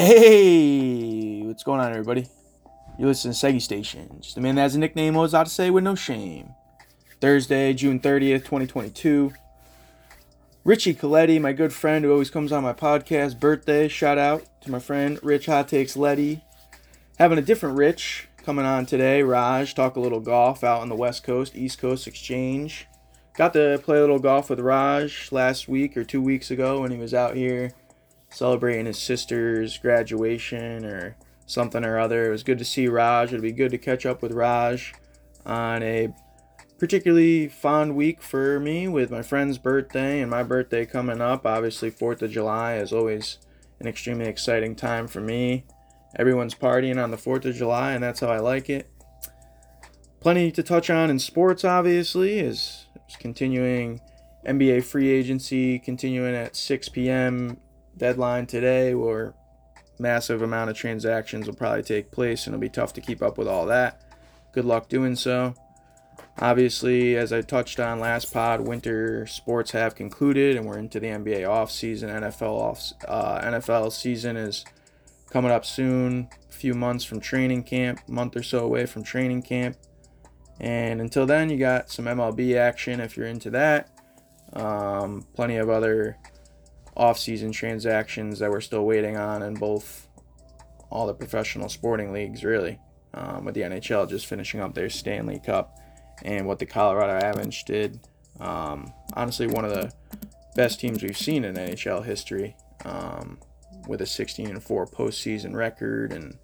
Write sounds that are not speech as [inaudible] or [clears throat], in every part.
Hey, what's going on, everybody? You listen to Seggy Station. Just a man that has a nickname knows how to say with no shame. Thursday, June 30th, 2022. Richie Coletti, my good friend who always comes on my podcast, birthday. Shout out to my friend Rich Hot Takes Letty. Having a different Rich coming on today. Raj, talk a little golf out on the West Coast, East Coast exchange. Got to play a little golf with Raj last week or two weeks ago when he was out here celebrating his sister's graduation or something or other. It was good to see Raj. It'll be good to catch up with Raj on a particularly fond week for me with my friend's birthday and my birthday coming up. Obviously, 4th of July is always an extremely exciting time for me. Everyone's partying on the 4th of July, and that's how I like it. Plenty to touch on in sports, obviously, is continuing NBA free agency continuing at 6 p.m. deadline today, where massive amount of transactions will probably take place, and it'll be tough to keep up with all that. Good luck doing so. Obviously, as I touched on last pod, winter sports have concluded, and we're into the NBA off season. NFL off uh, NFL season is coming up soon. A few months from training camp, month or so away from training camp. And until then, you got some MLB action if you're into that. Um, plenty of other off-season transactions that we're still waiting on in both all the professional sporting leagues, really. Um, with the NHL just finishing up their Stanley Cup and what the Colorado Avalanche did. Um, honestly, one of the best teams we've seen in NHL history, um, with a 16 and 4 postseason record and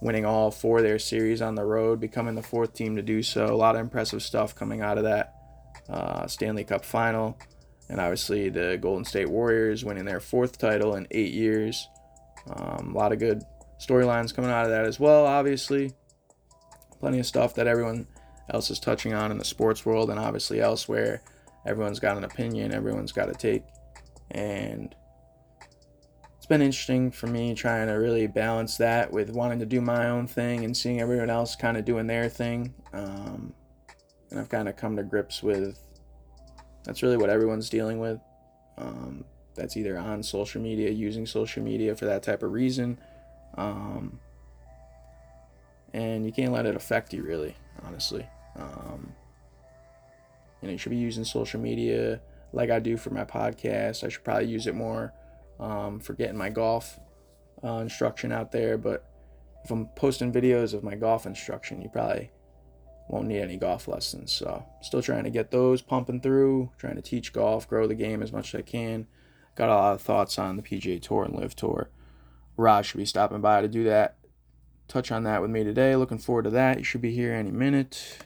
winning all four of their series on the road, becoming the fourth team to do so. A lot of impressive stuff coming out of that uh, Stanley Cup final. And obviously, the Golden State Warriors winning their fourth title in eight years. Um, a lot of good storylines coming out of that as well, obviously. Plenty of stuff that everyone else is touching on in the sports world and obviously elsewhere. Everyone's got an opinion, everyone's got a take. And it's been interesting for me trying to really balance that with wanting to do my own thing and seeing everyone else kind of doing their thing. Um, and I've kind of come to grips with that's really what everyone's dealing with. Um, that's either on social media, using social media for that type of reason. Um, and you can't let it affect you, really, honestly. Um, you know, you should be using social media like I do for my podcast. I should probably use it more um, for getting my golf uh, instruction out there. But if I'm posting videos of my golf instruction, you probably won't need any golf lessons. So, still trying to get those pumping through, trying to teach golf, grow the game as much as I can. Got a lot of thoughts on the PGA Tour and LIV Tour. Raj should be stopping by to do that. Touch on that with me today. Looking forward to that. You should be here any minute.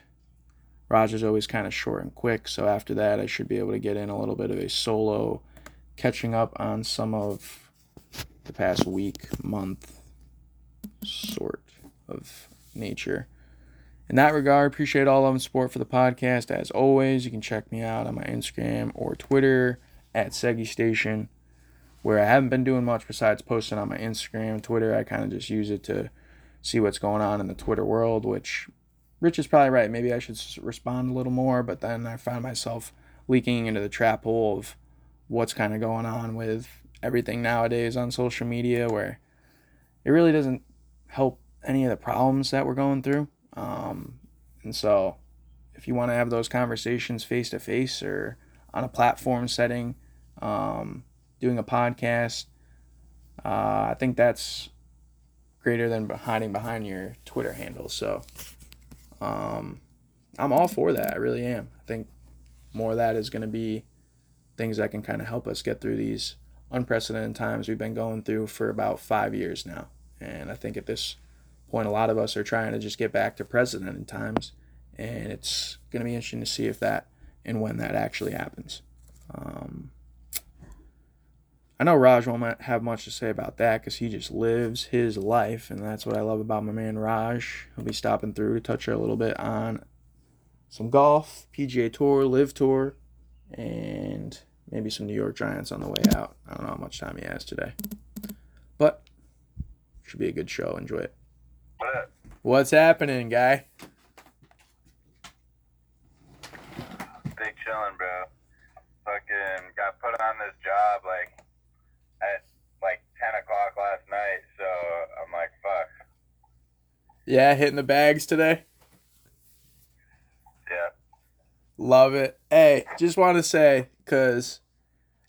Raj is always kind of short and quick, so after that, I should be able to get in a little bit of a solo catching up on some of the past week, month, sort of nature. In that regard, appreciate all love and support for the podcast. As always, you can check me out on my Instagram or Twitter at Seggy Station, where I haven't been doing much besides posting on my Instagram. Twitter, I kind of just use it to see what's going on in the Twitter world, which Rich is probably right. Maybe I should respond a little more, but then I found myself leaking into the trap hole of what's kind of going on with everything nowadays on social media where it really doesn't help any of the problems that we're going through. Um, and so, if you want to have those conversations face to face or on a platform setting, um, doing a podcast, uh, I think that's greater than hiding behind your Twitter handle. So, um, I'm all for that. I really am. I think more of that is going to be things that can kind of help us get through these unprecedented times we've been going through for about five years now. And I think at this point, a lot of us are trying to just get back to precedented times. And it's going to be interesting to see if that and when that actually happens. Um, I know Raj won't have much to say about that because he just lives his life, and that's what I love about my man Raj. He'll be stopping through to touch her a little bit on some golf, PGA Tour, LIV Tour, and maybe some New York Giants on the way out. I don't know how much time he has today. But should be a good show. Enjoy it. What? What's happening, guy? Big chillin', bro. Fucking got put on this job like at like ten o'clock last night, so I'm like, fuck. Yeah, hitting the bags today. Yeah. Love it. Hey, just want to say, because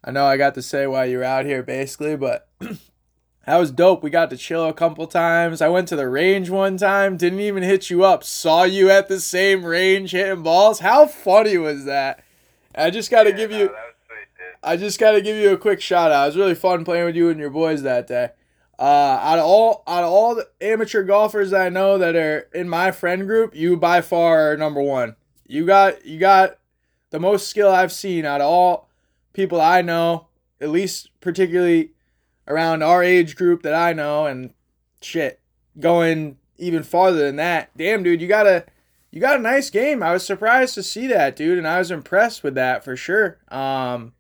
I know I got to say while you're out here basically, but [clears throat] that was dope. We got to chill a couple times. I went to the range one time, didn't even hit you up, saw you at the same range hitting balls. How funny was that? I just got to Yeah, give no, you. Sweet. I just got to give you a quick shout out. It was really fun playing with you and your boys that day. Uh, out of all out of all the amateur golfers I know that are in my friend group, you by far are number one. You got you got the most skill I've seen out of all people I know, at least particularly around our age group that I know, and shit, going even farther than that. Damn, dude, you got a you got a nice game. I was surprised to see that, dude, and I was impressed with that for sure. Um,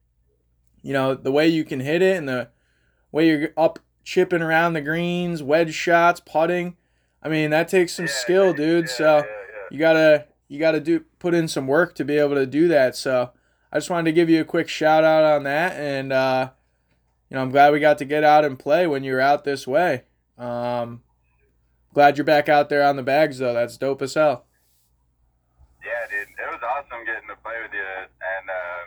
you know the way you can hit it and the way you're up chipping around the greens, wedge shots, putting. I mean, that takes some Yeah, skill, dude. yeah, so yeah. you gotta you gotta do put in some work to be able to do that. So I just wanted to give you a quick shout out on that, and uh, you know I'm glad we got to get out and play when you're out this way. Um, glad you're back out there on the bags though. That's dope as hell. Yeah, dude, it was awesome getting to play with you, and um,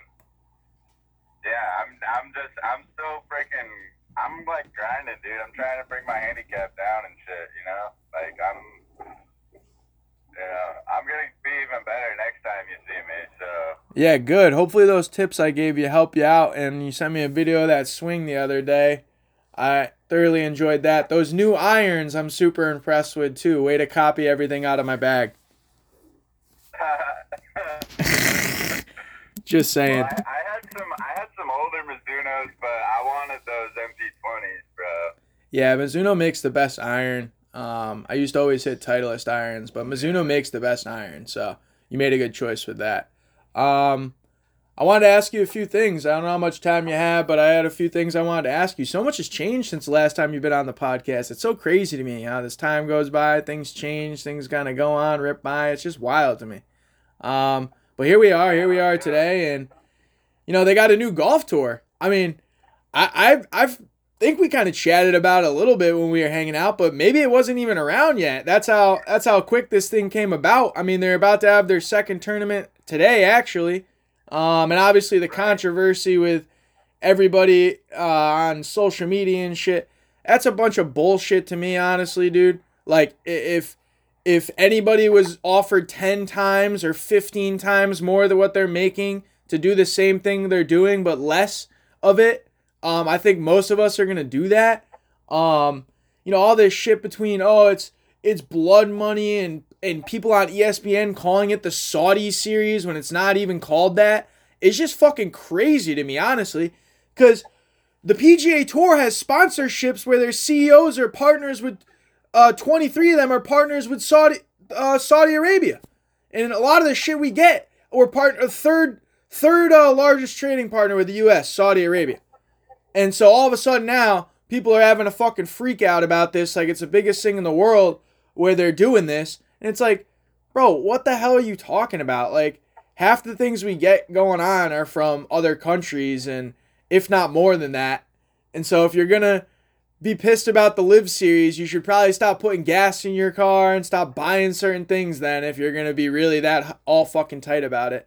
yeah, I'm, I'm just, I'm still freaking, I'm like grinding, dude. I'm trying to bring my handicap down and shit, you know. Like I'm, you know, I'm gonna be even better next time you see me. So Yeah, good. Hopefully those tips I gave you help you out and you sent me a video of that swing the other day. I thoroughly enjoyed that. Those new irons I'm super impressed with too. Way to copy everything out of my bag. [laughs] Just saying. Well, I, I had some, I had some older Mizunos, but I wanted those MP20s, bro. Yeah, Mizuno makes the best iron. Um, I used to always hit Titleist irons, but Mizuno makes the best iron, so you made a good choice with that. Um, I wanted to ask you a few things. I don't know how much time you have, but I had a few things I wanted to ask you. So much has changed since the last time you've been on the podcast. It's so crazy to me how this time goes by, things change, things kind of go on, rip by. It's just wild to me. Um, but here we are, here we are today, and you know they got a new golf tour. I mean, I, I've I've think we kind of chatted about it a little bit when we were hanging out, but maybe it wasn't even around yet. That's how that's how quick this thing came about. I mean, they're about to have their second tournament today, actually, um, and obviously the controversy with everybody uh, on social media and shit. That's a bunch of bullshit to me, honestly, dude. Like if if anybody was offered 10 times or 15 times more than what they're making to do the same thing they're doing but less of it um, i think most of us are going to do that um, you know all this shit between oh it's it's blood money and and people on espn calling it the saudi series when it's not even called that is just fucking crazy to me honestly. Because the pga tour has sponsorships where their ceos are partners with uh, 23 of them are partners with Saudi uh, Saudi Arabia, and a lot of the shit we get, we're part a third third uh, largest trading partner with the U.S. Saudi Arabia, and so all of a sudden now people are having a fucking freak out about this, like it's the biggest thing in the world where they're doing this, and it's like, bro, what the hell are you talking about? Like half the things we get going on are from other countries, and if not more than that, and so if you're gonna be pissed about the LIV series, you should probably stop putting gas in your car and stop buying certain things then if you're going to be really that all fucking tight about it.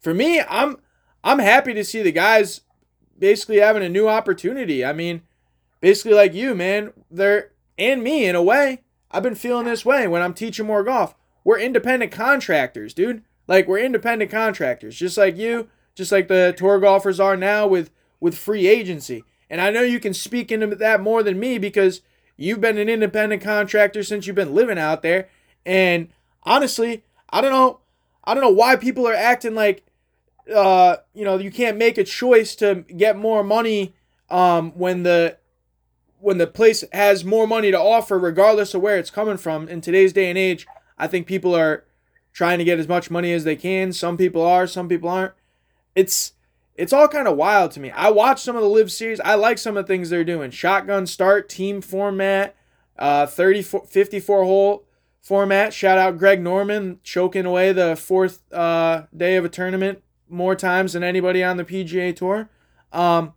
For me, I'm I'm happy to see the guys basically having a new opportunity. I mean, basically like you, man, they're and me in a way. I've been feeling this way when I'm teaching more golf. We're independent contractors, dude. Like we're independent contractors, just like you, just like the tour golfers are now with with free agency. And I know you can speak into that more than me because you've been an independent contractor since you've been living out there. And honestly, I don't know I don't know why people are acting like uh, you know, you can't make a choice to get more money um, when the when the place has more money to offer regardless of where it's coming from. In today's day and age, I think people are trying to get as much money as they can. Some people are, some people aren't. It's it's all kind of wild to me. I watch some of the LIV series. I like some of the things they're doing. Shotgun start, team format, uh 34 54 hole format. Shout out Greg Norman choking away the fourth uh, day of a tournament more times than anybody on the PGA Tour. Um,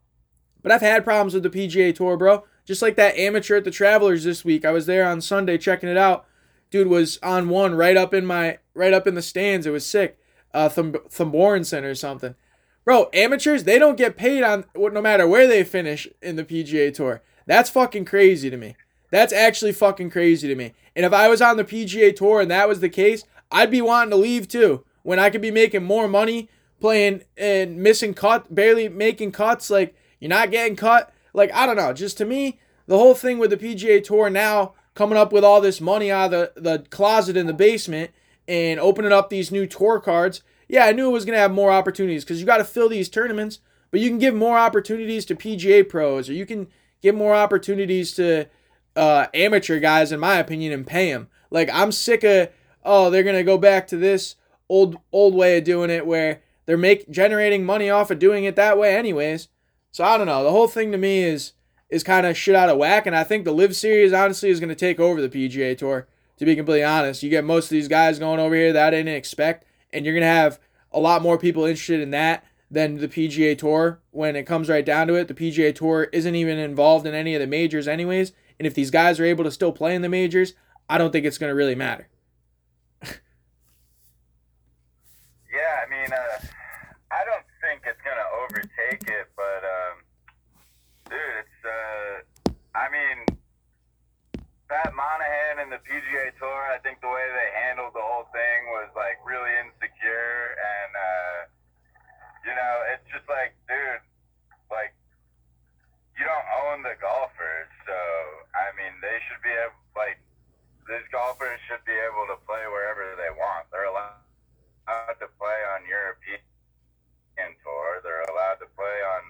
but I've had problems with the PGA Tour, bro. Just like that amateur at the Travelers this week. I was there on Sunday checking it out. dude was on one right up in my right up in the stands. It was sick. Uh, Thumb Thumborenson or something. Bro, amateurs they don't get paid on no matter where they finish in the PGA Tour. That's fucking crazy to me. That's actually fucking crazy to me. And if I was on the PGA Tour and that was the case, I'd be wanting to leave too. When I could be making more money playing and missing cut, barely making cuts, like you're not getting cut. Like I don't know. Just to me, the whole thing with the PGA Tour now coming up with all this money out of the, the closet in the basement and opening up these new tour cards. Yeah, I knew it was going to have more opportunities because you got to fill these tournaments, but you can give more opportunities to PGA pros or you can give more opportunities to uh, amateur guys, in my opinion, and pay them. Like, I'm sick of, oh, they're going to go back to this old old way of doing it where they're make generating money off of doing it that way anyways. So I don't know. The whole thing to me is is kind of shit out of whack. And I think the LIV Series honestly is going to take over the PGA Tour. To be completely honest, you get most of these guys going over here that I didn't expect, and you're going to have a lot more people interested in that than the PGA Tour. When it comes right down to it, the PGA Tour isn't even involved in any of the majors, anyways. And if these guys are able to still play in the majors, I don't think it's going to really matter. [laughs] yeah, I mean, uh, I don't think it's going to overtake it, but um, dude, it's I mean, Pat Monahan and the PGA Tour, I think the way they handled the whole thing was like really insecure, and uh, you know, it's just like, dude, like you don't own the golfers, so I mean, they should be able, like, these golfers should be able to play wherever they want. They're allowed to play on European tour. They're allowed to play on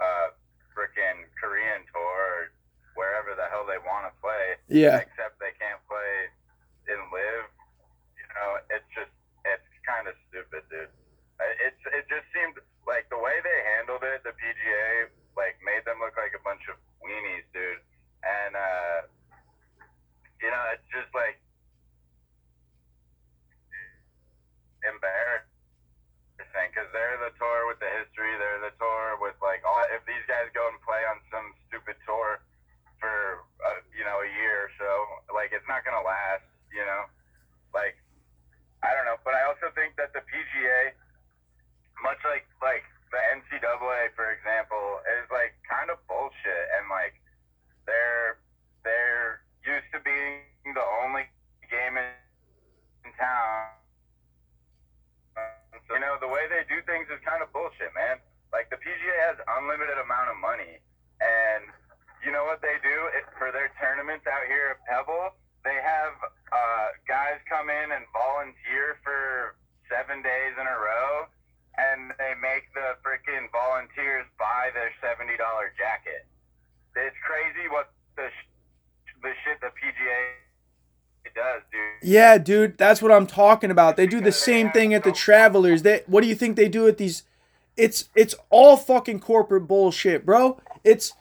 uh, freaking Korean tour wherever the hell they want to play. Yeah. Except they can't play in LIV. You know, it's just it's kind of stupid, dude. It's it just seemed like the way they handled it, the PGA like made them look like a bunch of weenies, dude. And uh, you know, it's just like embarrassing because they're the tour with the history. They're the tour with like all. If these guys go and play on some stupid tour for uh, you know a year or so. Like it's not gonna last. You know, like I don't know. But I also think that the PGA, much like like the NCAA, for example, is like kind of bullshit and like they're they're used to being the only game in, in town. So, you know, the way they do things is kind of bullshit, man. Like the PGA has unlimited amount of money, and you know what they do it, for their tournaments out here at Pebble? They have uh, guys come in and volunteer for seven days in a row, and they make the freaking volunteers buy their seventy dollar jacket. It's crazy what the sh- the shit the PGA does, dude. Yeah, dude, that's what I'm talking about. They do the same thing at the Travelers. They what do you think they do at these? It's it's all fucking corporate bullshit, bro. It's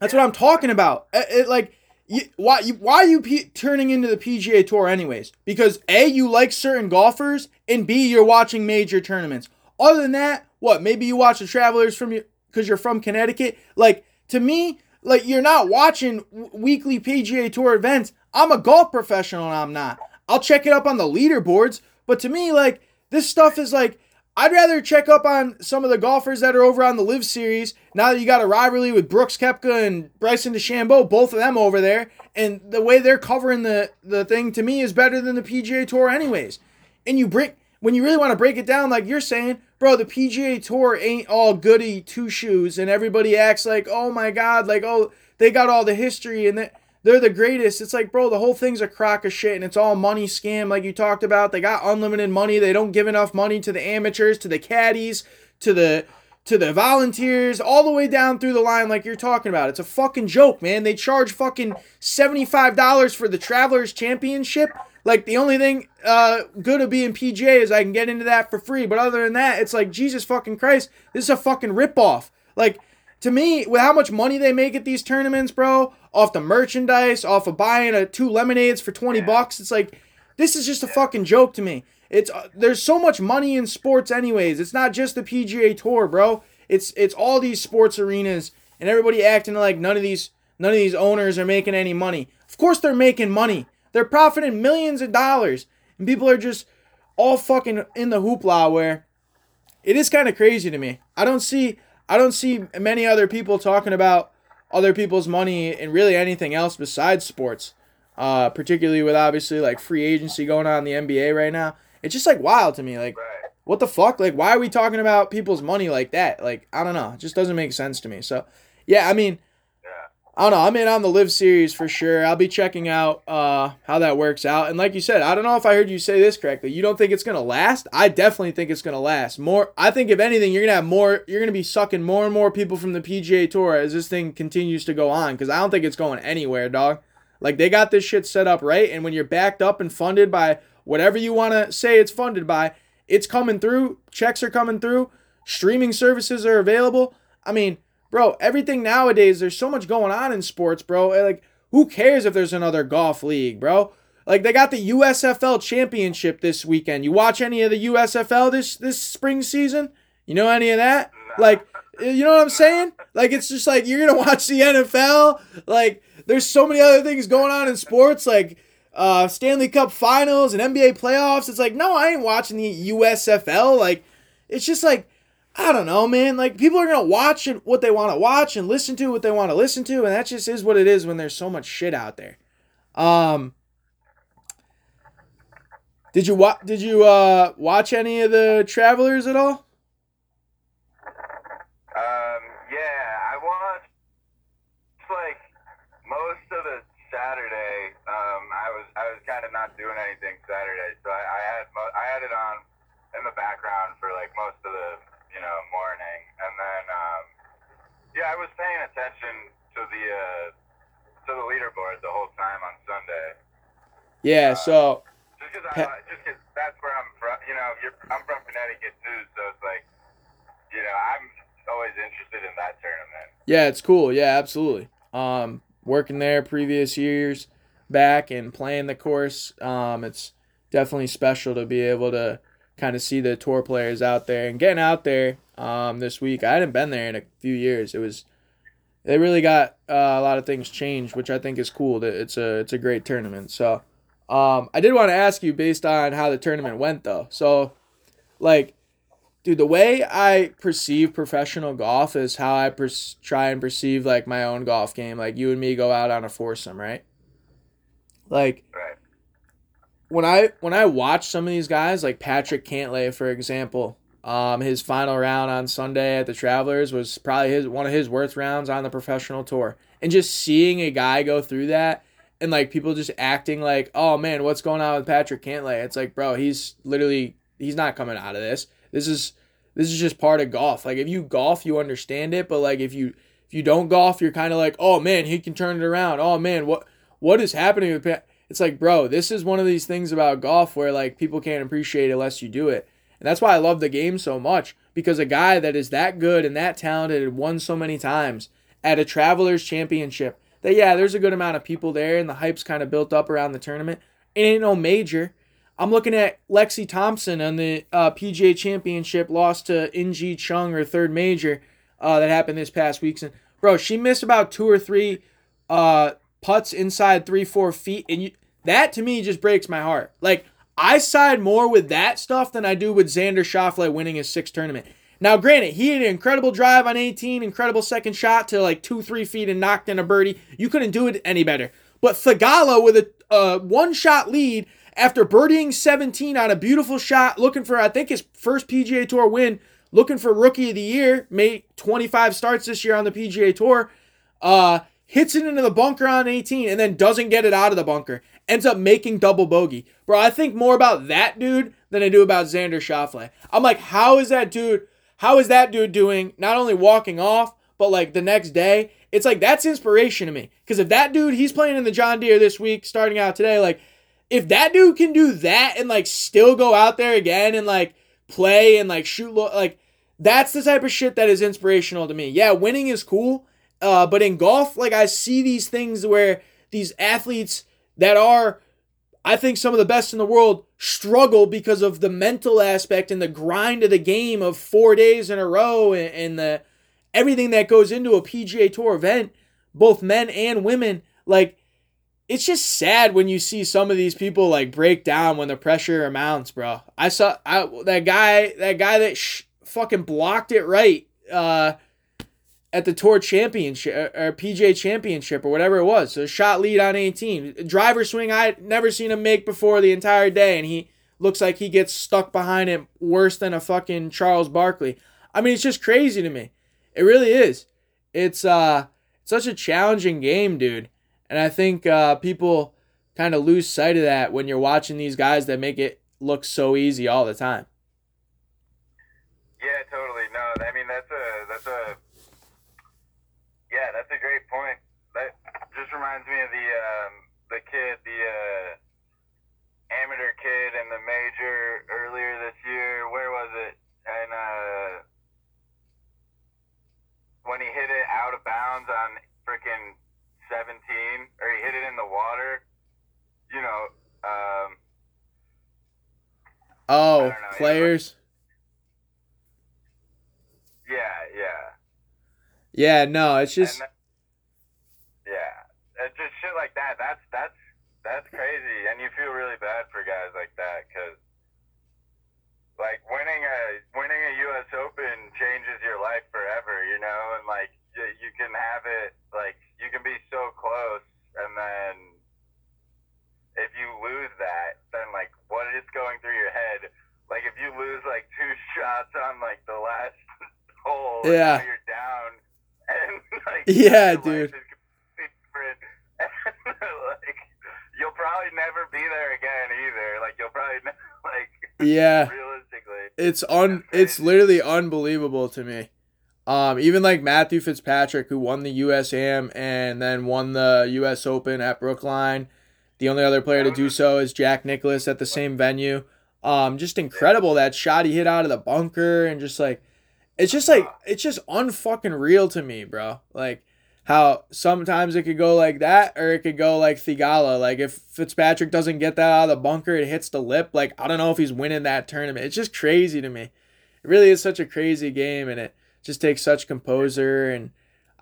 that's what I'm talking about. It, it like, you, why you why are you P- turning into the PGA Tour anyways? Because a you like certain golfers, and b you're watching major tournaments. Other than that, what? Maybe you watch the Travelers from you because you're from Connecticut. Like to me, like you're not watching w- weekly PGA Tour events. I'm a golf professional, and I'm not. I'll check it up on the leaderboards, but to me, like this stuff is like I'd rather check up on some of the golfers that are over on the LIV Series. Now that you got a rivalry with Brooks Koepka and Bryson DeChambeau, both of them over there, and the way they're covering the the thing to me is better than the PGA Tour, anyways. And you bring when you really want to break it down, like you're saying, bro, the PGA Tour ain't all goody two shoes, and everybody acts like, oh my god, like oh they got all the history and that they're the greatest. It's like, bro, the whole thing's a crock of shit and it's all money scam, like you talked about. They got unlimited money. They don't give enough money to the amateurs, to the caddies, to the to the volunteers, all the way down through the line, like you're talking about. It's a fucking joke, man. They charge fucking $75 for the Travelers Championship. Like the only thing uh, good of being PGA is I can get into that for free. But other than that, it's like Jesus fucking Christ, this is a fucking ripoff. Like to me, with how much money they make at these tournaments, bro, off the merchandise, off of buying a two lemonades for 20 bucks, it's like this is just a fucking joke to me. It's uh, there's so much money in sports anyways. It's not just the PGA Tour, bro. It's it's all these sports arenas and everybody acting like none of these none of these owners are making any money. Of course they're making money. They're profiting millions of dollars. And people are just all fucking in the hoopla where it is kind of crazy to me. I don't see I don't see many other people talking about other people's money and really anything else besides sports. Uh, particularly with obviously like free agency going on in the NBA right now. It's just like wild to me. Like, Right. what the fuck? Like, why are we talking about people's money like that? Like, I don't know. It just doesn't make sense to me. So, yeah, I mean. I don't know. I'm in on the LIV series for sure. I'll be checking out uh, how that works out. And like you said, I don't know if I heard you say this correctly. You don't think it's gonna last? I definitely think it's gonna last. More. I think if anything, you're gonna have more. You're gonna be sucking more and more people from the PGA Tour as this thing continues to go on. Because I don't think it's going anywhere, dog. Like they got this shit set up right, and when you're backed up and funded by whatever you want to say it's funded by, it's coming through. Checks are coming through. Streaming services are available. I mean, bro, everything nowadays, there's so much going on in sports, bro. Like, who cares if there's another golf league, bro? Like they got the USFL championship this weekend. You watch any of the USFL this this spring season? You know any of that? Like, you know what I'm saying? Like it's just like you're gonna [laughs] watch the NFL. Like there's so many other things going on in sports, like uh, Stanley Cup Finals and NBA playoffs. It's like no, I ain't watching the USFL. Like it's just like I don't know, man. Like people are gonna watch what they want to watch and listen to what they want to listen to, and that just is what it is when there's so much shit out there. Um, did you watch? Did you uh watch any of the Travelers at all? Um, yeah, I watched like most of the Saturday. Um, I was I was kind of not doing anything Saturday, so I, I had mo- I had it on in the background for like most of the you know morning, and then um, yeah, I was paying attention to the uh, to the leaderboard the whole time on Sunday. Yeah. So Just because Pa- I just 'cause that's where I'm from. You know, you're, I'm from Connecticut too, so it's like you know I'm always interested in that tournament. Yeah, it's cool. Yeah, absolutely. Um, working there previous years back and playing the course, um, it's definitely special to be able to kind of see the tour players out there and getting out there. Um, this week I hadn't been there in a few years. It was they really got uh, a lot of things changed, which I think is cool. It's a it's a great tournament. So, um, I did want to ask you based on how the tournament went though. So, like dude the way i perceive professional golf is how i per- try and perceive like my own golf game like you and me go out on a foursome right like Right. When i when i watch some of these guys like patrick cantlay for example um his final round on sunday at the travelers was probably his one of his worst rounds on the professional tour and just seeing a guy go through that and like people just acting like oh man what's going on with patrick cantlay it's like bro he's literally he's not coming out of this this is this is just part of golf. Like if you golf, you understand it, but like if you if you don't golf, you're kind of like, oh man, he can turn it around. Oh man, what what is happening with? Pa-? It's like, bro, this is one of these things about golf where like people can't appreciate it unless you do it, and that's why I love the game so much because a guy that is that good and that talented and won so many times at a Travelers Championship. That yeah, there's a good amount of people there, and the hype's kind of built up around the tournament. It ain't no major. I'm looking at Lexi Thompson on the uh, PGA Championship, lost to In Gee Chung, her third major uh, that happened this past week. And bro, she missed about two or three uh, putts inside three, four feet, and you, that to me just breaks my heart. Like I side more with that stuff than I do with Xander Schauffele winning his sixth tournament. Now, granted, he had an incredible drive on 18, incredible second shot to like two, three feet and knocked in a birdie. You couldn't do it any better. But Theegala with a uh, one shot lead after birdieing 17 on a beautiful shot, looking for, I think, his first PGA Tour win, looking for Rookie of the Year, made 25 starts this year on the PGA Tour, uh, hits it into the bunker on 18 and then doesn't get it out of the bunker. Ends up making double bogey. Bro, I think more about that dude than I do about Xander Schauffele. I'm like, how is that dude, how is that dude doing not only walking off, but like the next day? It's like, that's inspiration to me. Because if that dude, he's playing in the John Deere this week, starting out today, like, if that dude can do that and like still go out there again and like play and like shoot like that's the type of shit that is inspirational to me. Yeah, winning is cool, uh, but in golf, like I see these things where these athletes that are, I think, some of the best in the world struggle because of the mental aspect and the grind of the game of four days in a row and, and the everything that goes into a PGA Tour event, both men and women. Like it's just sad when you see some of these people like break down when the pressure mounts, bro. I saw I, that guy, that guy that sh- fucking blocked it right uh, at the Tour Championship or PJ Championship or whatever it was. So shot lead on 18. Driver swing I never seen him make before the entire day, and he looks like he gets stuck behind it worse than a fucking Charles Barkley. I mean, it's just crazy to me. It really is. It's uh such a challenging game, dude. And I think uh, people kind of lose sight of that when you're watching these guys that make it look so easy all the time. Yeah, totally. No, I mean that's a that's a yeah, that's a great point. That just reminds me of the um, the kid, the uh, amateur kid in the major earlier this year. Where was it? And uh, when he hit it out of bounds on freaking 17, or he hit it in the water. You know. Um, oh, know, players. Yeah, yeah. Yeah, no, it's just. And, yeah, it's just shit like that. That's that's that's crazy, and you feel really bad for guys like that because, like, winning a winning a U.S. Open changes your life forever, you know, and like you, you can have it like you can be so close, and then if you lose that, then going through your head? Like if you lose like two [laughs] shots on like the last [laughs] hole, Yeah. you're down, [laughs] and like Yeah, dude. different. like you'll probably never be there again either. Like you'll probably ne- like Yeah. realistically. It's un it's literally unbelievable to me. Um, even like Matthew Fitzpatrick, who won the USAM and then won the US Open at Brookline. The only other player to do so is Jack Nicklaus at the same venue. Um, just incredible that shot he hit out of the bunker and just like it's just like it's just unfucking real to me, bro. Like how sometimes it could go like that or it could go like Theegala. Like if Fitzpatrick doesn't get that out of the bunker, it hits the lip. Like I don't know if he's winning that tournament. It's just crazy to me. It really is such a crazy game and it just takes such composure and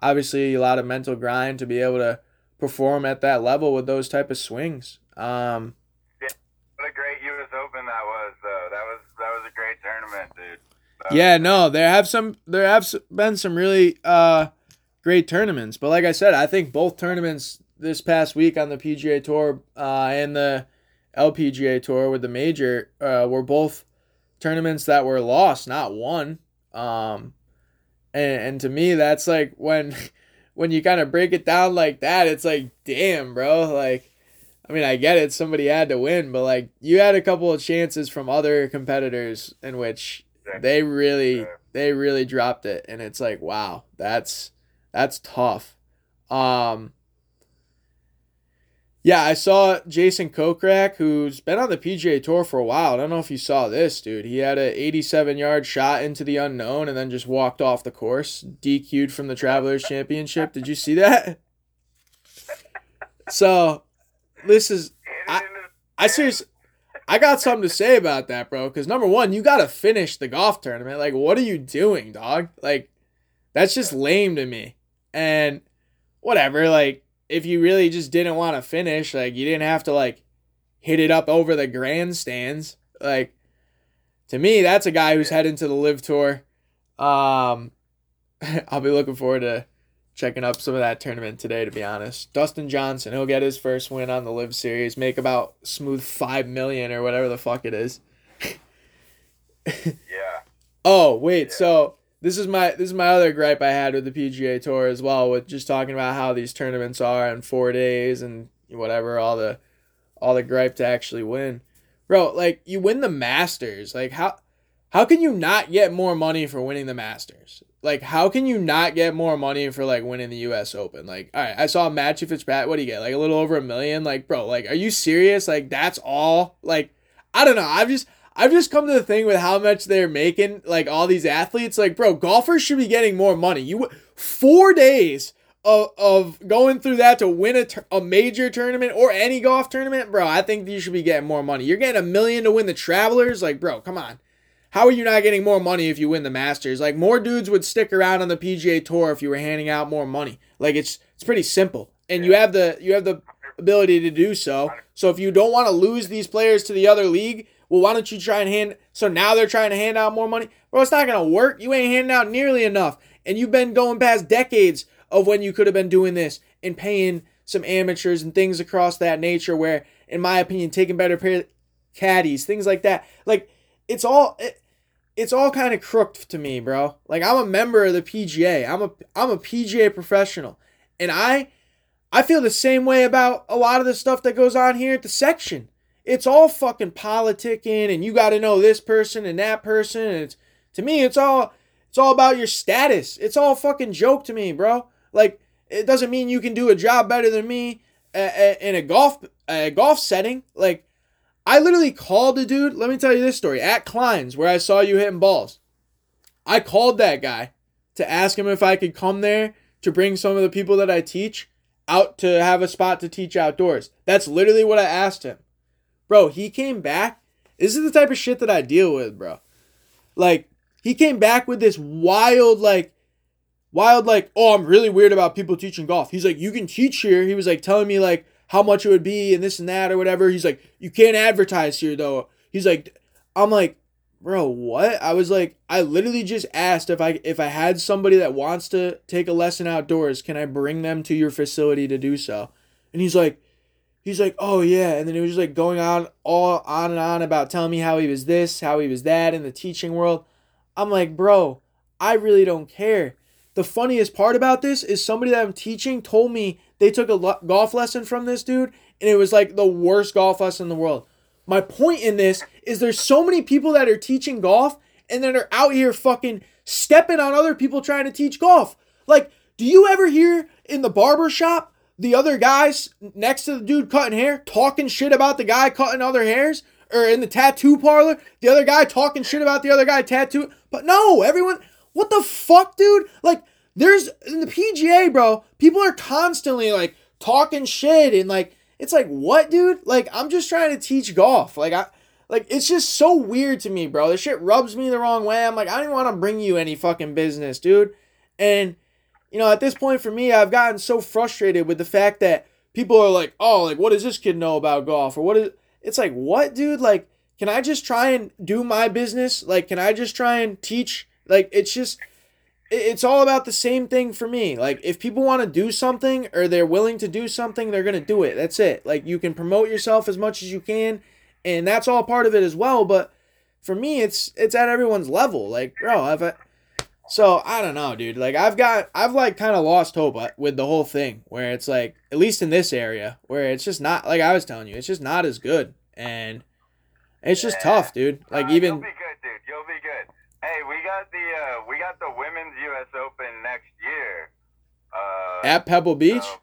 obviously a lot of mental grind to be able to perform at that level with those type of swings. Um, What a great U.S. Open that was, though. That was that was a great tournament, dude. Yeah, no, there have some there have been some really uh great tournaments, but like I said, I think both tournaments this past week on the PGA Tour uh, and the LPGA Tour with the major uh, were both tournaments that were lost, not won. Um, and, and to me, that's like when [laughs] when you kind of break it down like that, it's like, damn, bro, like. I mean, I get it. Somebody had to win, but like you had a couple of chances from other competitors in which they really they really dropped it and it's like wow that's that's tough um yeah i saw jason kokrak who's been on the pga tour for a while i don't know if you saw this dude he had a 87 yard shot into the unknown and then just walked off the course dq'd from the travelers championship did you see that [laughs] so this is I- I seriously, I got something to say about that, bro. Because number one, you got to finish the golf tournament. Like, what are you doing, dog? Like, that's just lame to me. And whatever, like, if you really just didn't want to finish, like, you didn't have to like hit it up over the grandstands. Like, to me, that's a guy who's heading to the LIV tour. Um, [laughs] I'll be looking forward to checking up some of that tournament today, to be honest. Dustin Johnson, he'll get his first win on the LIV Series, make about smooth five million or whatever the fuck it is. [laughs] Yeah. Oh wait, so this is my this is my other gripe I had with the PGA Tour as well, with just talking about how these tournaments are in four days and whatever all the all the gripe to actually win, bro. Like you win the Masters, like how how can you not get more money for winning the Masters? Like how can you not get more money for like winning the U.S. Open? Like all right, I saw Matthew Fitzpatrick. What do you get? Like a little over a million? Like bro, like are you serious? Like that's all? Like I don't know. I've just I've just come to the thing with how much they're making, like all these athletes. Like, bro, golfers should be getting more money. You four days of, of going through that to win a, a major tournament or any golf tournament, bro. I think you should be getting more money. You're getting a million to win the Travelers, like, bro, come on. How are you not getting more money if you win the Masters? Like, more dudes would stick around on the PGA Tour if you were handing out more money. Like, it's it's pretty simple. And you have the you have the ability to do so. So if you don't want to lose these players to the other league, well, why don't you try and hand? So now they're trying to hand out more money. Bro, it's not gonna work. You ain't handing out nearly enough, and you've been going past decades of when you could have been doing this and paying some amateurs and things across that nature. Where, in my opinion, taking better pair caddies, things like that. Like it's all. It, it's all kind of crooked to me, bro. Like I'm a member of the PGA. I'm a I'm a PGA professional. And I I feel the same way about a lot of the stuff that goes on here at the section. It's all fucking politicking and you got to know this person and that person and it's to me it's all it's all about your status. It's all fucking joke to me, bro. Like it doesn't mean you can do a job better than me in a golf a golf setting. Like I literally called a dude. Let me tell you this story at Klein's where I saw you hitting balls. I called that guy to ask him if I could come there to bring some of the people that I teach out to have a spot to teach outdoors. That's literally what I asked him. Bro, he came back. This is the type of shit that I deal with, bro. Like, he came back with this wild, like, wild, like, oh, I'm really weird about people teaching golf. He's like, you can teach here. He was like telling me, like, how much it would be and this and that or whatever. He's like, you can't advertise here though. He's like, I'm like, bro, what? I was like, I literally just asked if I if I had somebody that wants to take a lesson outdoors, can I bring them to your facility to do so? And he's like, he's like, oh yeah, and then he was just like going on all on and on about telling me how he was this, how he was that in the teaching world. I'm like, bro, I really don't care. The funniest part about this is somebody that I'm teaching told me they took a lo- golf lesson from this dude and it was like the worst golf lesson in the world. My point in this is there's so many people that are teaching golf and then are out here fucking stepping on other people trying to teach golf. Like, do you ever hear in the barber shop the other guys next to the dude cutting hair talking shit about the guy cutting other hairs? Or in the tattoo parlor, the other guy talking shit about the other guy tattoo. But no, everyone, what the fuck, dude? Like, there's in the PGA, bro, people are constantly like talking shit and like it's like what, dude? Like I'm just trying to teach golf. Like I like it's just so weird to me, bro. This shit rubs me the wrong way. I'm like, I don't want to bring you any fucking business, dude. And you know, at this point for me, I've gotten so frustrated with the fact that people are like, "Oh, like what does this kid know about golf?" or what is It's like, "What, dude? Like can I just try and do my business? Like can I just try and teach? Like it's just it's all about the same thing for me. Like if people want to do something or they're willing to do something, they're going to do it. That's it. Like you can promote yourself as much as you can and that's all part of it as well, but for me it's it's at everyone's level. Like, bro, I've uh, so I don't know, dude. Like I've got I've like kind of lost hope uh, with the whole thing where it's like at least in this area where it's just not like I was telling you, it's just not as good and it's just yeah. tough, dude. Like uh, even You'll be good, dude. You'll be good. Hey, we got the uh, we got the women's U.S. Open next year. Uh, at Pebble Beach. So,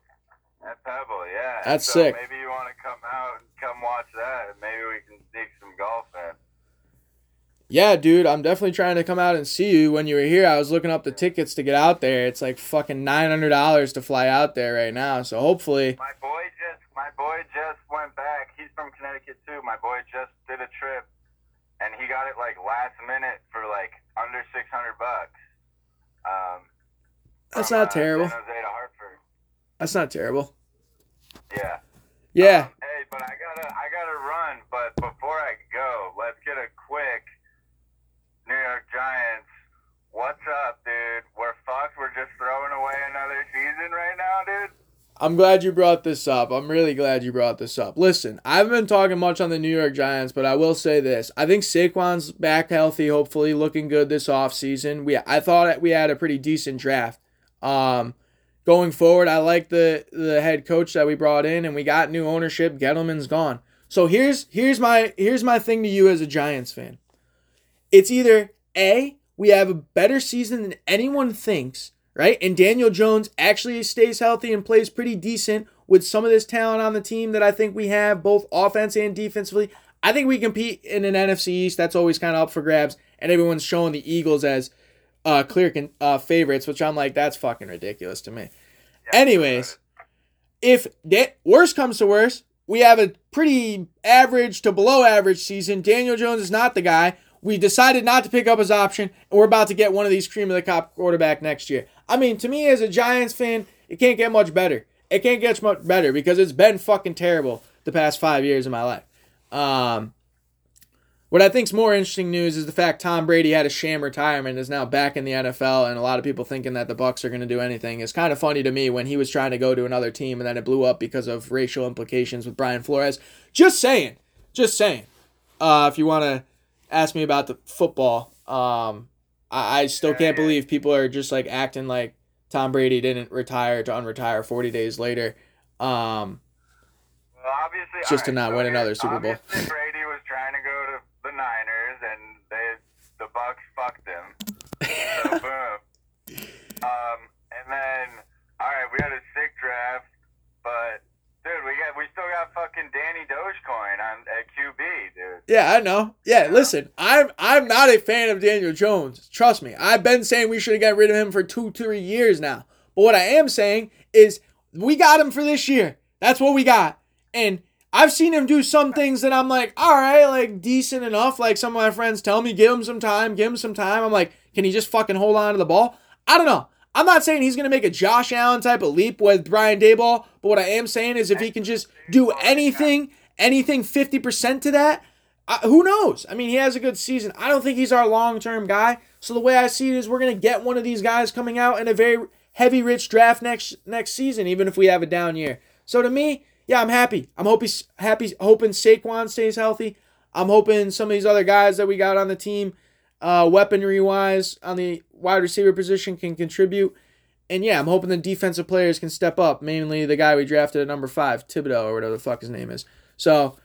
at Pebble, yeah. That's so sick. Maybe you want to come out and come watch that. Maybe we can sneak some golf in. Yeah, dude, I'm definitely trying to come out and see you. When you were here, I was looking up the tickets to get out there. It's like fucking nine hundred dollars to fly out there right now. So hopefully. My boy just my boy just went back. He's from Connecticut too. My boy just did a trip and he got it like last minute for like under six hundred bucks. Um, That's from, not uh, terrible. San Jose to Hartford. That's not terrible. Yeah. Yeah. Um, hey, but I gotta I gotta run. But before I go, let's get a quick New York Giants. What's up, dude? We're fucked. We're just throwing away another season right now, dude. I'm glad you brought this up. I'm really glad you brought this up. Listen, I haven't been talking much on the New York Giants, but I will say this. I think Saquon's back healthy, hopefully looking good this offseason. We I thought we had a pretty decent draft. Um, going forward, I like the the head coach that we brought in and we got new ownership. Gettleman's gone. So here's here's my here's my thing to you as a Giants fan. It's either A, we have a better season than anyone thinks right? And Daniel Jones actually stays healthy and plays pretty decent with some of this talent on the team that I think we have, both offense and defensively. I think we compete in an NFC East that's always kind of up for grabs, and everyone's showing the Eagles as uh, clear con- uh, favorites, which I'm like, that's fucking ridiculous to me. Yeah, Anyways, if da- worst comes to worst, we have a pretty average to below average season. Daniel Jones is not the guy. We decided not to pick up his option, and we're about to get one of these cream of the cop quarterback next year. I mean, to me as a Giants fan, it can't get much better. it can't get much better because it's been fucking terrible the past five years of my life. Um, what I think's more interesting news is the fact Tom Brady had a sham retirement is now back in the NFL, and a lot of people thinking that the Bucs are going to do anything. It's kind of funny to me when he was trying to go to another team and then it blew up because of racial implications with Brian Flores. Just saying, just saying. Uh, if you want to ask me about the football, um, I, I still can't believe people are just like acting like Tom Brady didn't retire to unretire 40 days later. Um, Well, obviously, Just to alright, not so win another Super Bowl. Brady was trying to go to the Niners, and they the Bucs fucked him. So [laughs] boom. Um, and then all right, we had a sick draft, but dude, we got we still got fucking Danny Dogecoin on at. Yeah, I know. Yeah, listen, I'm I'm not a fan of Daniel Jones. Trust me. I've been saying we should have got rid of him for two, three years now. But what I am saying is we got him for this year. That's what we got. And I've seen him do some things that I'm like, all right, like decent enough. Like some of my friends tell me, give him some time, give him some time. I'm like, can he just fucking hold on to the ball? I don't know. I'm not saying he's gonna make a Josh Allen type of leap with Brian Daboll, but what I am saying is if he can just do anything, anything 50% to that, uh, who knows? I mean, he has a good season. I don't think he's our long term guy. So the way I see it is, we're gonna get one of these guys coming out in a very heavy rich draft next next season, even if we have a down year. So to me, yeah, I'm happy. I'm hoping happy hoping Saquon stays healthy. I'm hoping some of these other guys that we got on the team, uh, weaponry wise, on the wide receiver position can contribute. And yeah, I'm hoping the defensive players can step up, mainly the guy we drafted at number five, Thibodeaux, or whatever the fuck his name is. So,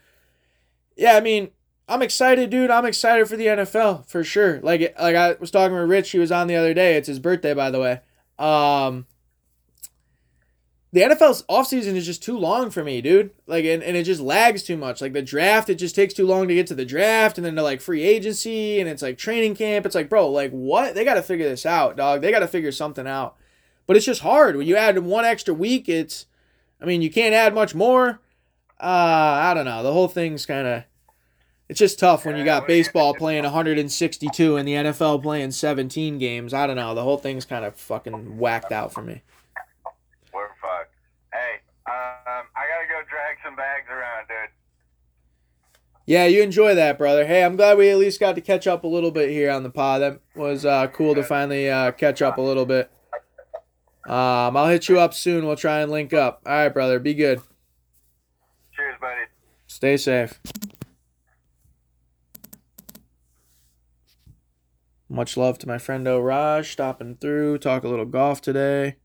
yeah, I mean, I'm excited, dude. I'm excited for the NFL for sure. Like, like I was talking with Rich, he was on the other day. It's his birthday, by the way. Um, the NFL's offseason is just too long for me, dude. Like, and, and it just lags too much. Like, the draft, it just takes too long to get to the draft, and then to like free agency, and it's like training camp. It's like, bro, like, what? They got to figure this out, dog. They got to figure something out. But it's just hard. When you add one extra week, it's, I mean, you can't add much more. Uh, I don't know. The whole thing's kind of, it's just tough when you got baseball playing 162 and the NFL playing 17 games. I don't know. The whole thing's kind of fucking whacked out for me. We're fucked. Hey, um, I gotta go drag some bags around, dude. Yeah, you enjoy that, brother. Hey, I'm glad we at least got to catch up a little bit here on the pod. That was uh, cool to finally uh, catch up a little bit. Um, I'll hit you up soon. We'll try and link up. All right, brother. Be good. Cheers, buddy. Stay safe. Much love to my friend Raj stopping through, talk a little golf today.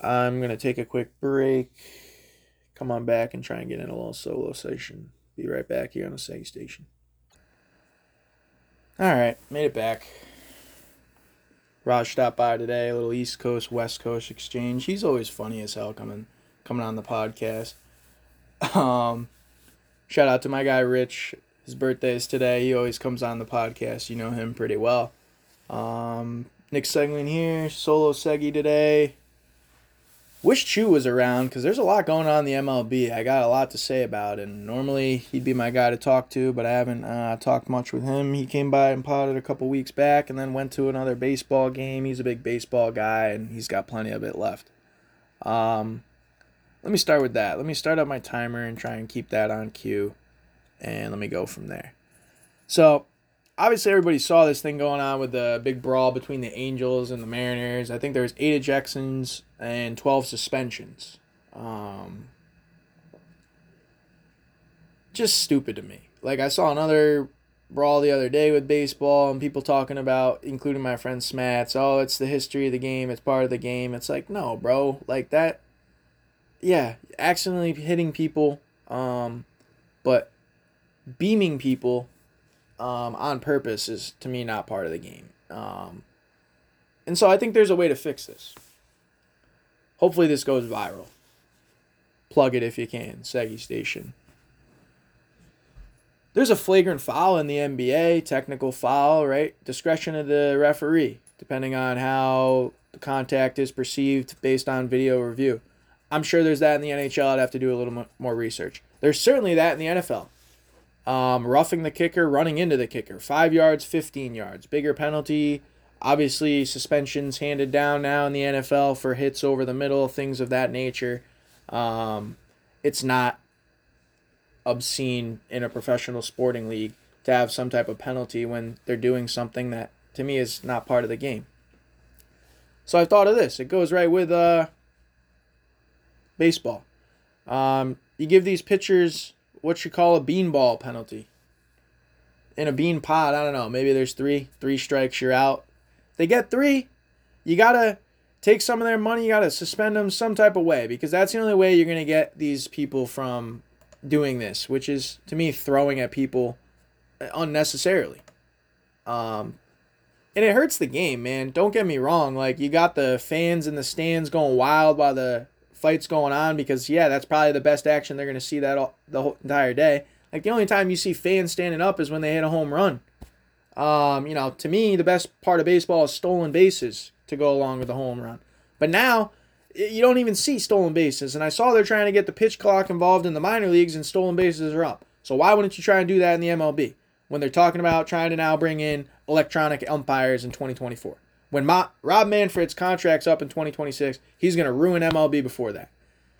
I'm gonna take a quick break, come on back and try and get in a little solo session. Be right back here on the Seg station. Alright, made it back. Raj stopped by today, a little East Coast, West Coast exchange. He's always funny as hell coming coming on the podcast. [laughs] Um, shout out to my guy Rich. His birthday is today. He always comes on the podcast. You know him pretty well. Um, Nick Seglin here, solo Seggy today. Wish Chew was around because there's a lot going on in the MLB. I got a lot to say about, and normally he'd be my guy to talk to, but I haven't uh, talked much with him. He came by and potted a couple weeks back, and then went to another baseball game. He's a big baseball guy, and he's got plenty of it left. Um, let me start with that. Let me start up my timer and try and keep that on cue, and let me go from there. So, obviously, everybody saw this thing going on with the big brawl between the Angels and the Mariners. I think there was eight ejections and twelve suspensions. Um, just stupid to me. Like I saw another brawl the other day with baseball and people talking about, including my friend Smats. Oh, it's the history of the game. It's part of the game. It's like no, bro. Like that yeah, accidentally hitting people, um, but beaming people um, on purpose is to me not part of the game. Um, and so I think there's a way to fix this. Hopefully this goes viral. Plug it if you can, Seggy Station. There's a flagrant foul in the NBA, technical foul, right? Discretion of the referee, depending on how the contact is perceived based on video review. I'm sure there's that in the NHL. I'd have to do a little more research. There's certainly that in the NFL. Um, roughing the kicker, running into the kicker, five yards, 15 yards. Bigger penalty, obviously suspensions handed down now in the NFL for hits over the middle, things of that nature. Um, it's not obscene in a professional sporting league to have some type of penalty when they're doing something that to me is not part of the game. So I thought of this. It goes right with uh, baseball. Um, you give these pitchers what you call a beanball penalty. In a bean pod, I don't know. Maybe there's three, three strikes, you're out. They get three. You gotta take some of their money. You gotta suspend them some type of way because that's the only way you're gonna get these people from doing this, which is to me throwing at people unnecessarily. Um, and it hurts the game, man. Don't get me wrong. Like you got the fans in the stands going wild while the fight's going on because yeah, that's probably the best action they're gonna see that all, the whole entire day. Like the only time you see fans standing up is when they hit a home run. Um, you know, to me, the best part of baseball is stolen bases to go along with the home run. But now, you don't even see stolen bases. And I saw they're trying to get the pitch clock involved in the minor leagues, and stolen bases are up. So why wouldn't you try and do that in the MLB when they're talking about trying to now bring in electronic umpires in 2024? When Rob Manfred's contract's up in 2026, he's going to ruin MLB before that.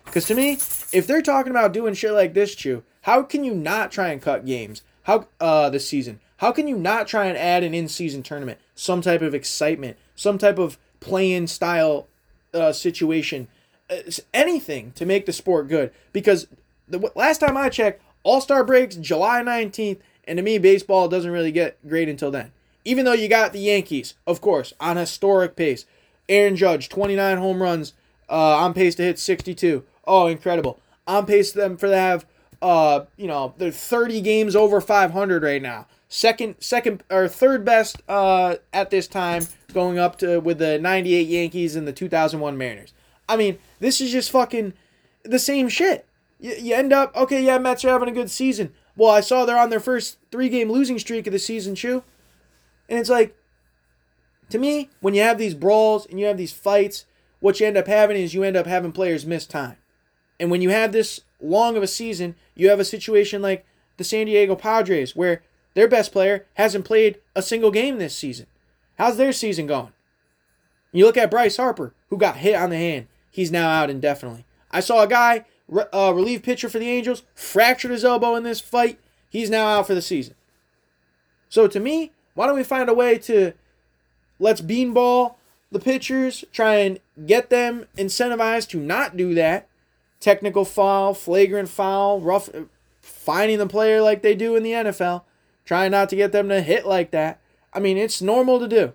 Because to me, if they're talking about doing shit like this, Chew, how can you not try and cut games? How uh this season? How can you not try and add an in-season tournament, some type of excitement, some type of play-in style uh, situation, uh, anything to make the sport good? Because the last time I checked, All Star breaks July nineteenth, and to me, baseball doesn't really get great until then. Even though you got the Yankees, of course, on historic pace. Aaron Judge, 29 home runs, uh, on pace to hit 62. Oh, incredible. On pace them for to have uh, you know, they're 30 games over 500 right now. Second, second or third best uh, at this time, going up to with the 98 Yankees and the 2001 Mariners. I mean, this is just fucking the same shit. You, you end up okay, yeah, Mets are having a good season. Well, I saw they're on their first three game losing streak of the season, too. And it's like, to me, when you have these brawls and you have these fights, what you end up having is you end up having players miss time. And when you have this long of a season, you have a situation like the San Diego Padres where their best player hasn't played a single game this season. How's their season going? You look at Bryce Harper, who got hit on the hand. He's now out indefinitely. I saw a guy, a relief pitcher for the Angels, fractured his elbow in this fight. He's now out for the season. So to me, why don't we find a way to let's beanball the pitchers, try and get them incentivized to not do that, technical foul, flagrant foul, rough, finding the player like they do in the NFL, trying not to get them to hit like that. I mean, it's normal to do.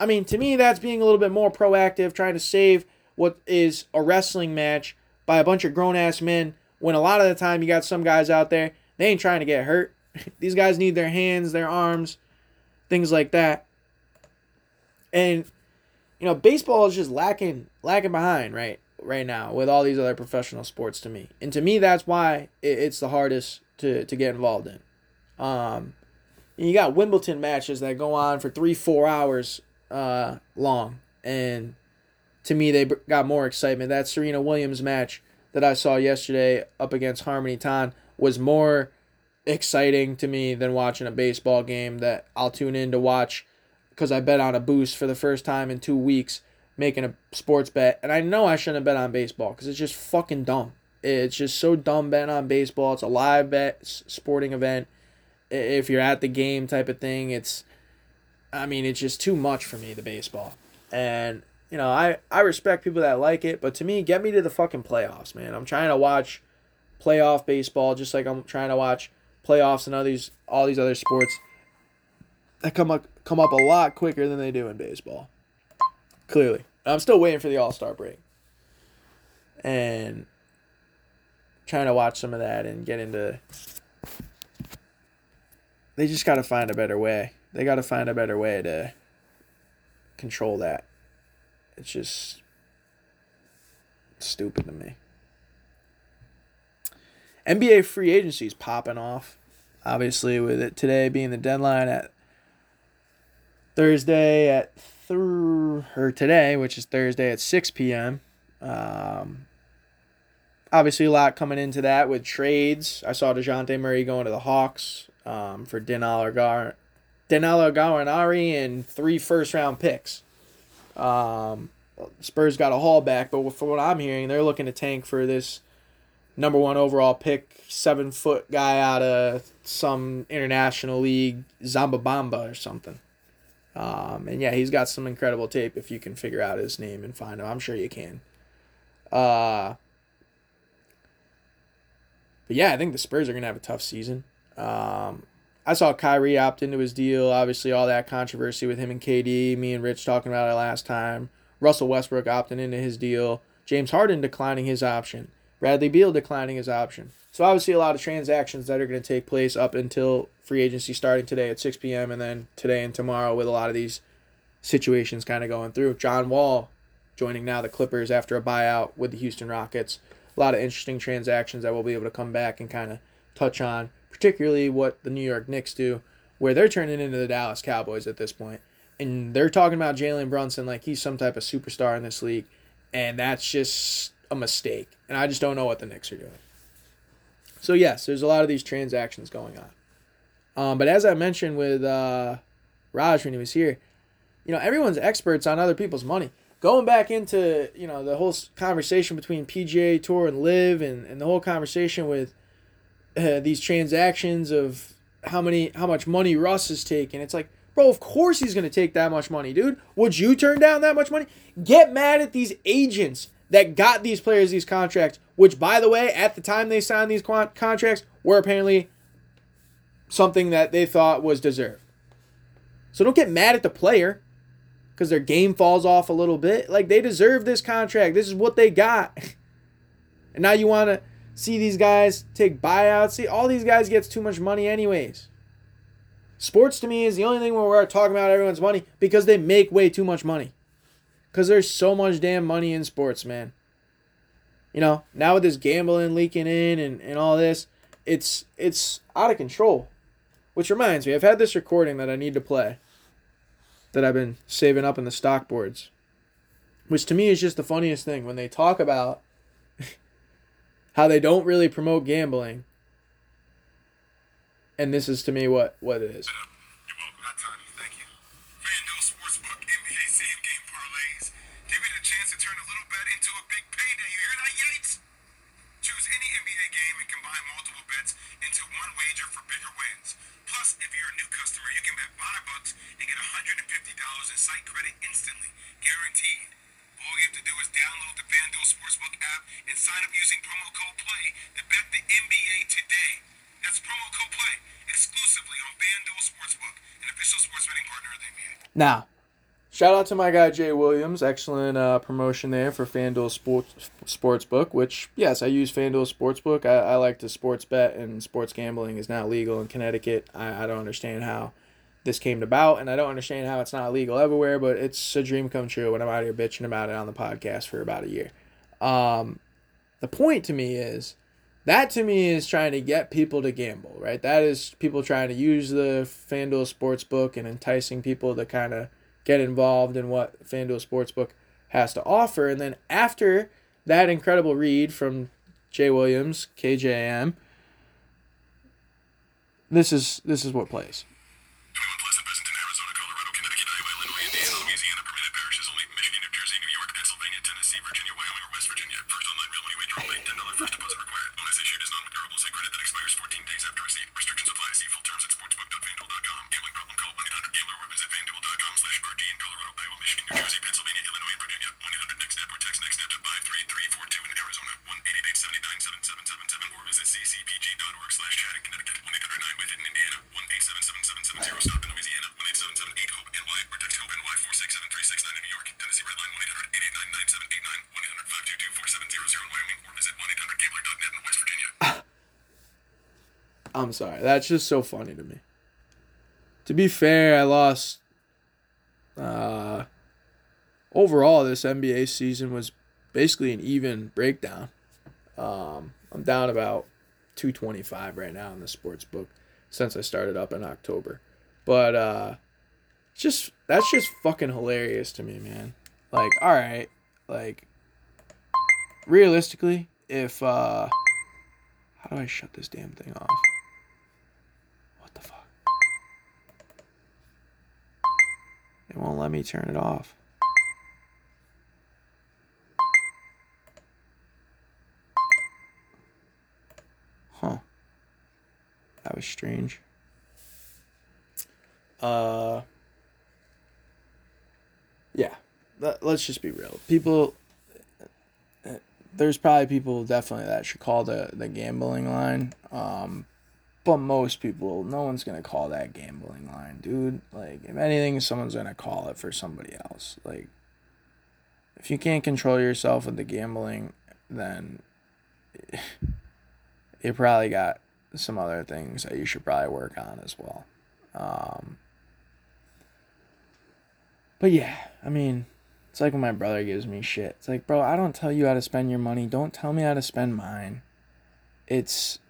I mean, to me, that's being a little bit more proactive, trying to save what is a wrestling match by a bunch of grown ass men. When a lot of the time you got some guys out there, they ain't trying to get hurt. [laughs] These guys need their hands, their arms, things like that. And you know, baseball is just lacking lacking behind, right? right now with all these other professional sports to me. And to me, that's why it's the hardest to, to get involved in. Um, you got Wimbledon matches that go on for three, four hours uh, long. And to me, they got more excitement. That Serena Williams match that I saw yesterday up against Harmony Tan was more exciting to me than watching a baseball game that I'll tune in to watch because I bet on a boost for the first time in two weeks making a sports bet, and I know I shouldn't have bet on baseball because it's just fucking dumb. It's just so dumb betting on baseball. It's a live bet, sporting event. If you're at the game type of thing, it's, I mean, it's just too much for me, the baseball. And, you know, I, I respect people that like it, but to me, get me to the fucking playoffs, man. I'm trying to watch playoff baseball just like I'm trying to watch playoffs and all these all these other sports that come up come up a lot quicker than they do in baseball. Clearly. I'm still waiting for the All Star break. And trying to watch some of that and get into. They just got to find a better way. They got to find a better way to control that. It's just stupid to me. NBA free agency is popping off. Obviously, with it today being the deadline at Thursday at through or today, which is Thursday at 6 p.m. Um, obviously, a lot coming into that with trades. I saw Dejounte Murray going to the Hawks um, for Dinal Gar- Gallinari and three first round picks. Um, Spurs got a haul back, but from what I'm hearing, they're looking to tank for this number one overall pick, seven foot guy out of some international league, Zambabamba or something. Um, and yeah, he's got some incredible tape if you can figure out his name and find him. I'm sure you can. Uh, but yeah, I think the Spurs are going to have a tough season. Um, I saw Kyrie opt into his deal. Obviously, all that controversy with him and KD. Me and Rich talking about it last time. Russell Westbrook opting into his deal. James Harden declining his option. Bradley Beal declining his option. So obviously a lot of transactions that are going to take place up until free agency starting today at 6 p.m. and then today and tomorrow with a lot of these situations kind of going through. John Wall joining now the Clippers after a buyout with the Houston Rockets. A lot of interesting transactions that we'll be able to come back and kind of touch on, particularly what the New York Knicks do, where they're turning into the Dallas Cowboys at this point. And they're talking about Jalen Brunson like he's some type of superstar in this league. And that's just a mistake. And I just don't know what the Knicks are doing. So, yes, there's a lot of these transactions going on. Um, but as I mentioned with uh, Raj when he was here, you know, everyone's experts on other people's money. Going back into, you know, the whole conversation between PGA Tour and LIV and, and the whole conversation with uh, these transactions of how many how much money Russ is taking. It's like, bro, of course he's gonna take that much money, dude. Would you turn down that much money? Get mad at these agents that got these players these contracts, which, by the way, at the time they signed these contracts, were apparently something that they thought was deserved. So don't get mad at the player because their game falls off a little bit. Like, they deserve this contract. This is what they got. [laughs] And now you want to see these guys take buyouts. See, all these guys gets too much money anyways. Sports to me is the only thing where we're talking about everyone's money because they make way too much money. Because there's so much damn money in sports, man. You know, now with this gambling leaking in and, and all this, it's it's out of control. Which reminds me, I've had this recording that I need to play that I've been saving up in the stock boards. Which to me is just the funniest thing when they talk about [laughs] how they don't really promote gambling. And this is to me what, what it is. Now, shout out to my guy Jay Williams. Excellent uh, promotion there for FanDuel Sports Sportsbook. Which yes, I use FanDuel Sportsbook. I, I like to sports bet, and sports gambling is not legal in Connecticut. I, I don't understand how this came about, and I don't understand how it's not legal everywhere. But it's a dream come true when I'm out here bitching about it on the podcast for about a year. Um, the point to me is that to me is trying to get people to gamble, right? That is people trying to use the FanDuel Sportsbook and enticing people to kind of get involved in what FanDuel Sportsbook has to offer. And then after that incredible read from Jay Williams, KJM, this is this is what plays. I'm sorry. That's just so funny to me. To be fair, I lost. Uh, overall, this NBA season was basically an even breakdown. Um, I'm down about 225 right now in the sports book since I started up in October. But uh, just that's just fucking hilarious to me, man. Like, all right, like realistically, if uh, how do I shut this damn thing off? It won't let me turn it off. Huh. That was strange. Uh Yeah. Let, let's just be real. People there's probably people definitely that should call the the gambling line. Um but most people, no one's gonna call that gambling line, dude. Like, if anything, someone's gonna call it for somebody else. Like, if you can't control yourself with the gambling, then [laughs] you probably got some other things that you should probably work on as well. Um, but yeah, I mean, it's like when my brother gives me shit. It's like, bro, I don't tell you how to spend your money. Don't tell me how to spend mine. It's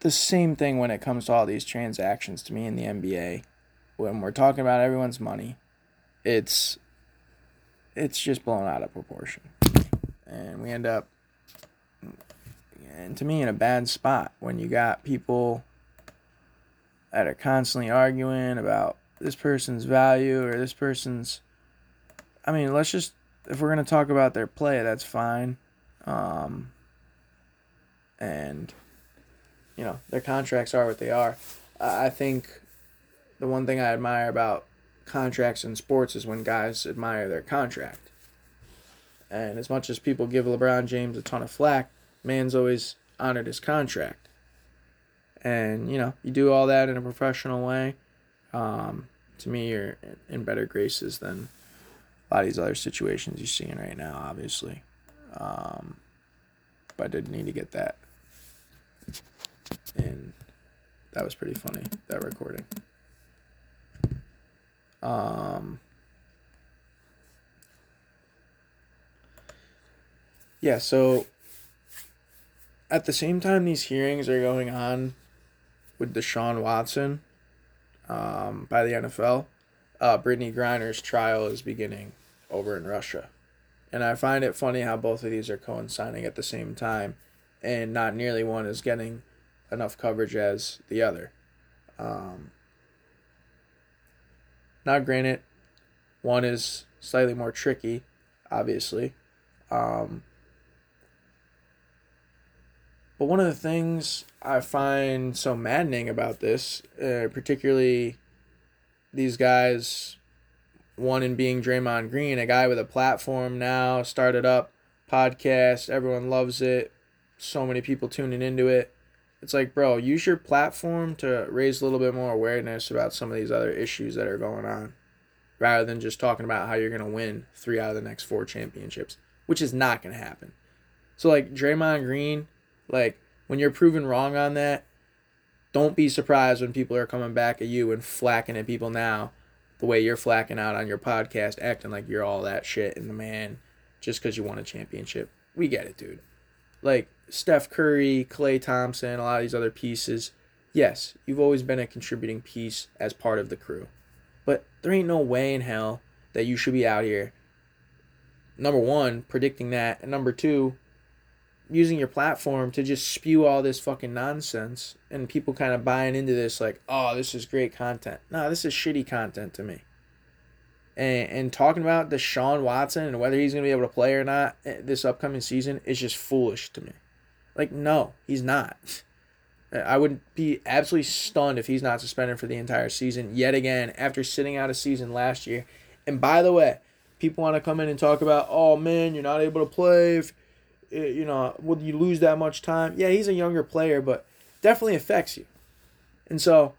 the same thing when it comes to all these transactions to me in the NBA. When we're talking about everyone's money, it's it's just blown out of proportion. And we end up and to me in a bad spot when you got people that are constantly arguing about this person's value or this person's I mean, let's just if we're going to talk about their play, that's fine. Um and you know their contracts are what they are. I think the one thing I admire about contracts in sports is when guys admire their contract. And as much as people give LeBron James a ton of flack, man's always honored his contract. And you know, you do all that in a professional way. Um, to me, you're in better graces than a lot of these other situations you're seeing right now. Obviously, um, but I did need to get that and that was pretty funny that recording um yeah so at the same time these hearings are going on with Deshaun Watson um, by the NFL, uh, Brittney Griner's trial is beginning over in Russia. And I find it funny how both of these are coinciding at the same time, and not nearly one is getting enough coverage as the other. Um, now, granted, one is slightly more tricky, obviously. Um, but one of the things I find so maddening about this, uh, particularly these guys, one in being Draymond Green, a guy with a platform now, started up, podcast, everyone loves it, so many people tuning into it. It's like, bro, use your platform to raise a little bit more awareness about some of these other issues that are going on rather than just talking about how you're going to win three out of the next four championships, which is not going to happen. So, like, Draymond Green, like, when you're proven wrong on that, don't be surprised when people are coming back at you and flacking at people now the way you're flacking out on your podcast, acting like you're all that shit and the man just because you won a championship. We get it, dude. Like, Steph Curry, Klay Thompson, a lot of these other pieces, yes, you've always been a contributing piece as part of the crew. But there ain't no way in hell that you should be out here, number one, predicting that, and number two, using your platform to just spew all this fucking nonsense and people kind of buying into this like, oh, this is great content. No, this is shitty content to me. And, and talking about Deshaun Watson and whether he's going to be able to play or not eh, this upcoming season is just foolish to me. Like, no, he's not. I would be absolutely stunned if he's not suspended for the entire season yet again after sitting out a season last year. And by the way, people want to come in and talk about, oh man, you're not able to play if eh, you know, would you lose that much time? Yeah, he's a younger player, but definitely affects you. And so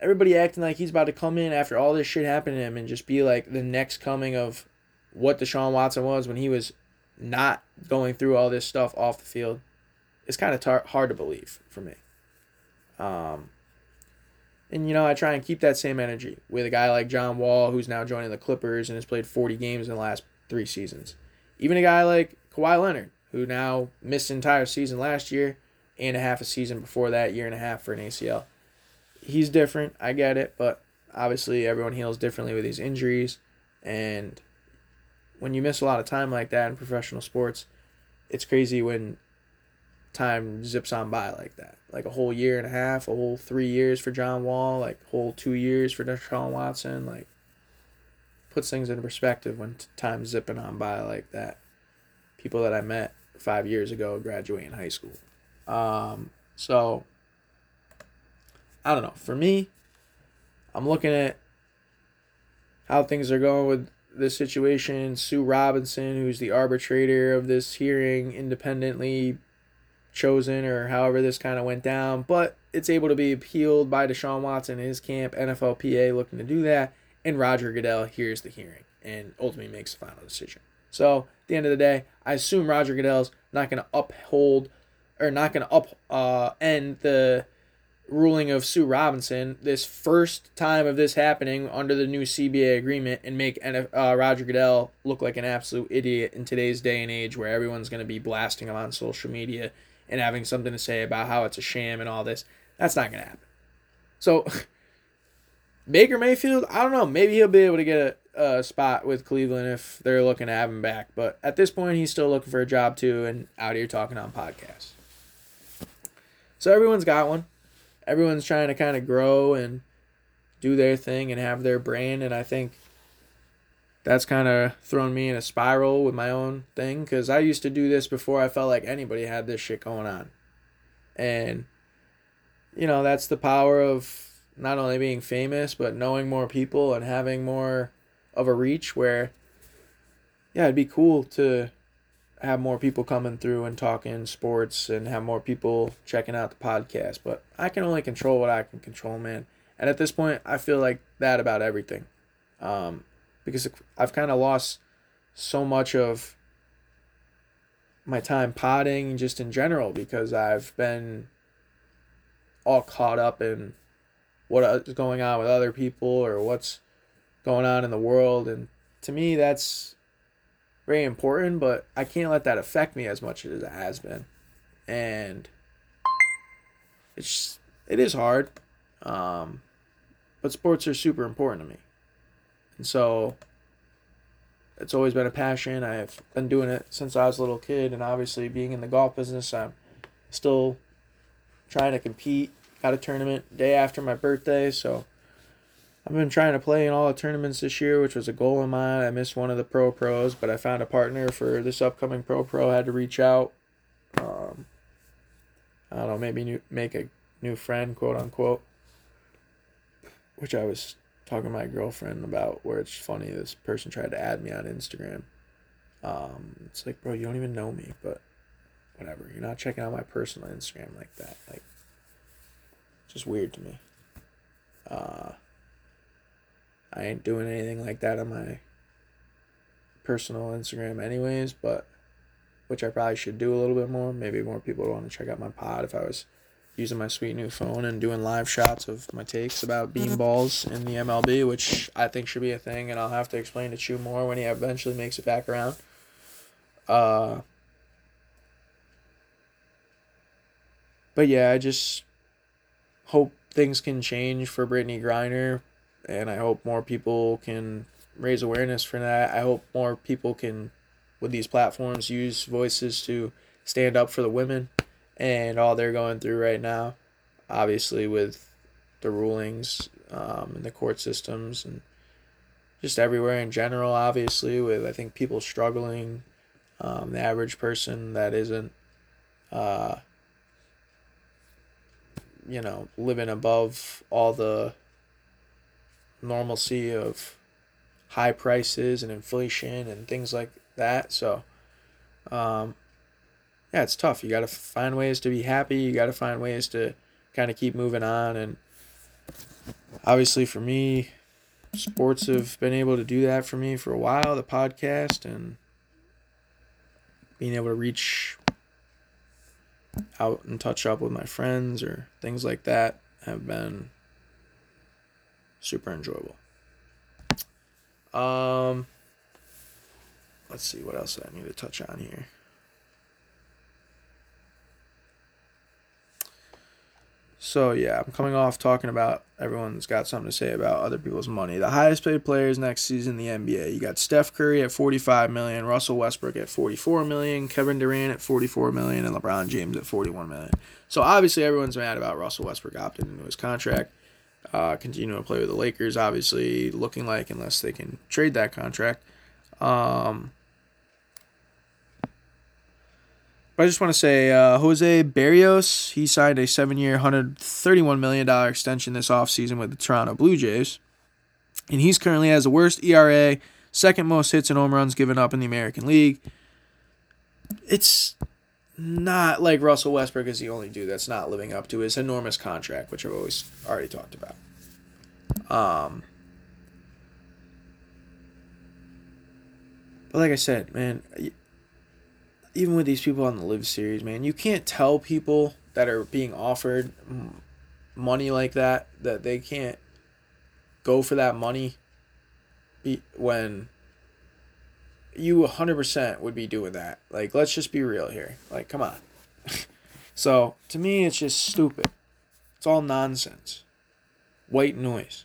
everybody acting like he's about to come in after all this shit happened to him and just be like the next coming of what Deshaun Watson was when he was not going through all this stuff off the field is kind of tar- hard to believe for me. Um, and you know, I try and keep that same energy with a guy like John Wall, who's now joining the Clippers and has played 40 games in the last three seasons. Even a guy like Kawhi Leonard, who now missed an entire season last year and a half a season before that, year and a half for an ACL. He's different, I get it, but obviously everyone heals differently with these injuries. And when you miss a lot of time like that in professional sports, it's crazy when time zips on by like that. Like a whole year and a half, a whole three years for John Wall, like whole two years for Deshaun Watson. Like puts things into perspective when time's zipping on by like that. People that I met five years ago graduating high school. Um, so I don't know. For me, I'm looking at how things are going with this situation. Sue Robinson, who's the arbitrator of this hearing, independently chosen or however this kind of went down, but it's able to be appealed by Deshaun Watson and his camp, NFLPA looking to do that, and Roger Goodell hears the hearing and ultimately makes the final decision. So at the end of the day, I assume Roger Goodell's not going to uphold or not going to up uh, end the ruling of Sue Robinson this first time of this happening under the new CBA agreement and make uh, Roger Goodell look like an absolute idiot in today's day and age where everyone's going to be blasting him on social media and having something to say about how it's a sham and all this. That's not going to happen. So [laughs] Baker Mayfield, I don't know. Maybe he'll be able to get a, a spot with Cleveland if they're looking to have him back. But at this point, he's still looking for a job too and out here talking on podcasts. So everyone's got one everyone's trying to kind of grow and do their thing and have their brand and i think that's kind of thrown me in a spiral with my own thing because i used to do this before i felt like anybody had this shit going on and you know that's the power of not only being famous but knowing more people and having more of a reach where yeah it'd be cool to have more people coming through and talking sports and have more people checking out the podcast. But I can only control what I can control, man. And at this point, I feel like that about everything. Um, because I've kind of lost so much of my time potting just in general because I've been all caught up in what is going on with other people or what's going on in the world. And to me, that's very important, but I can't let that affect me as much as it has been. And it's it is hard. Um, but sports are super important to me. And so it's always been a passion. I've been doing it since I was a little kid and obviously being in the golf business, I'm still trying to compete. Got a tournament day after my birthday, so I've been trying to play in all the tournaments this year, which was a goal of mine. I missed one of the pro pros, but I found a partner for this upcoming pro pro. I had to reach out. Um, I don't know, maybe new, make a new friend, quote unquote. Which I was talking to my girlfriend about, where it's funny. This person tried to add me on Instagram. Um, it's like, bro, you don't even know me, but whatever. You're not checking out my personal Instagram like that. Like, just weird to me. Uh, I ain't doing anything like that on my personal Instagram anyways, but which I probably should do a little bit more. Maybe more people would want to check out my pod if I was using my sweet new phone and doing live shots of my takes about bean balls in the MLB, which I think should be a thing, and I'll have to explain to Chew more when he eventually makes it back around. Uh, but yeah, I just hope things can change for Brittney Griner and I hope more people can raise awareness for that. I hope more people can, with these platforms, use voices to stand up for the women and all they're going through right now. Obviously, with the rulings um, and the court systems and just everywhere in general, obviously, with I think people struggling, um, the average person that isn't, uh, you know, living above all the normalcy of high prices and inflation and things like that. So, um, yeah, it's tough. You got to find ways to be happy. You got to find ways to kind of keep moving on. And obviously, for me, sports have been able to do that for me for a while. The podcast and being able to reach out and touch up with my friends or things like that have been super enjoyable. Um, let's see what else I need to touch on here. So yeah, I'm coming off talking about everyone's got something to say about other people's money. The highest paid players next season in the NBA. You got Steph Curry at 45 million, Russell Westbrook at 44 million, Kevin Durant at 44 million, and LeBron James at 41 million. So obviously everyone's mad about Russell Westbrook opting into his contract. uh, to play with the Lakers. Obviously, looking like unless they can trade that contract. Um, but I just want to say uh, Jose Berrios, he signed a seven year, $131 million extension this offseason with the Toronto Blue Jays. And he's currently has the worst ERA, second most hits and home runs given up in the American League. It's not like Russell Westbrook is the only dude that's not living up to his enormous contract, which I've always already talked about. Um, but like I said, man, even with these people on the LIV series, man, you can't tell people that are being offered money like that that they can't go for that money be, when you 100% would be doing that. Like, let's just be real here. Like, come on. [laughs] so, to me, it's just stupid. It's all nonsense. White noise.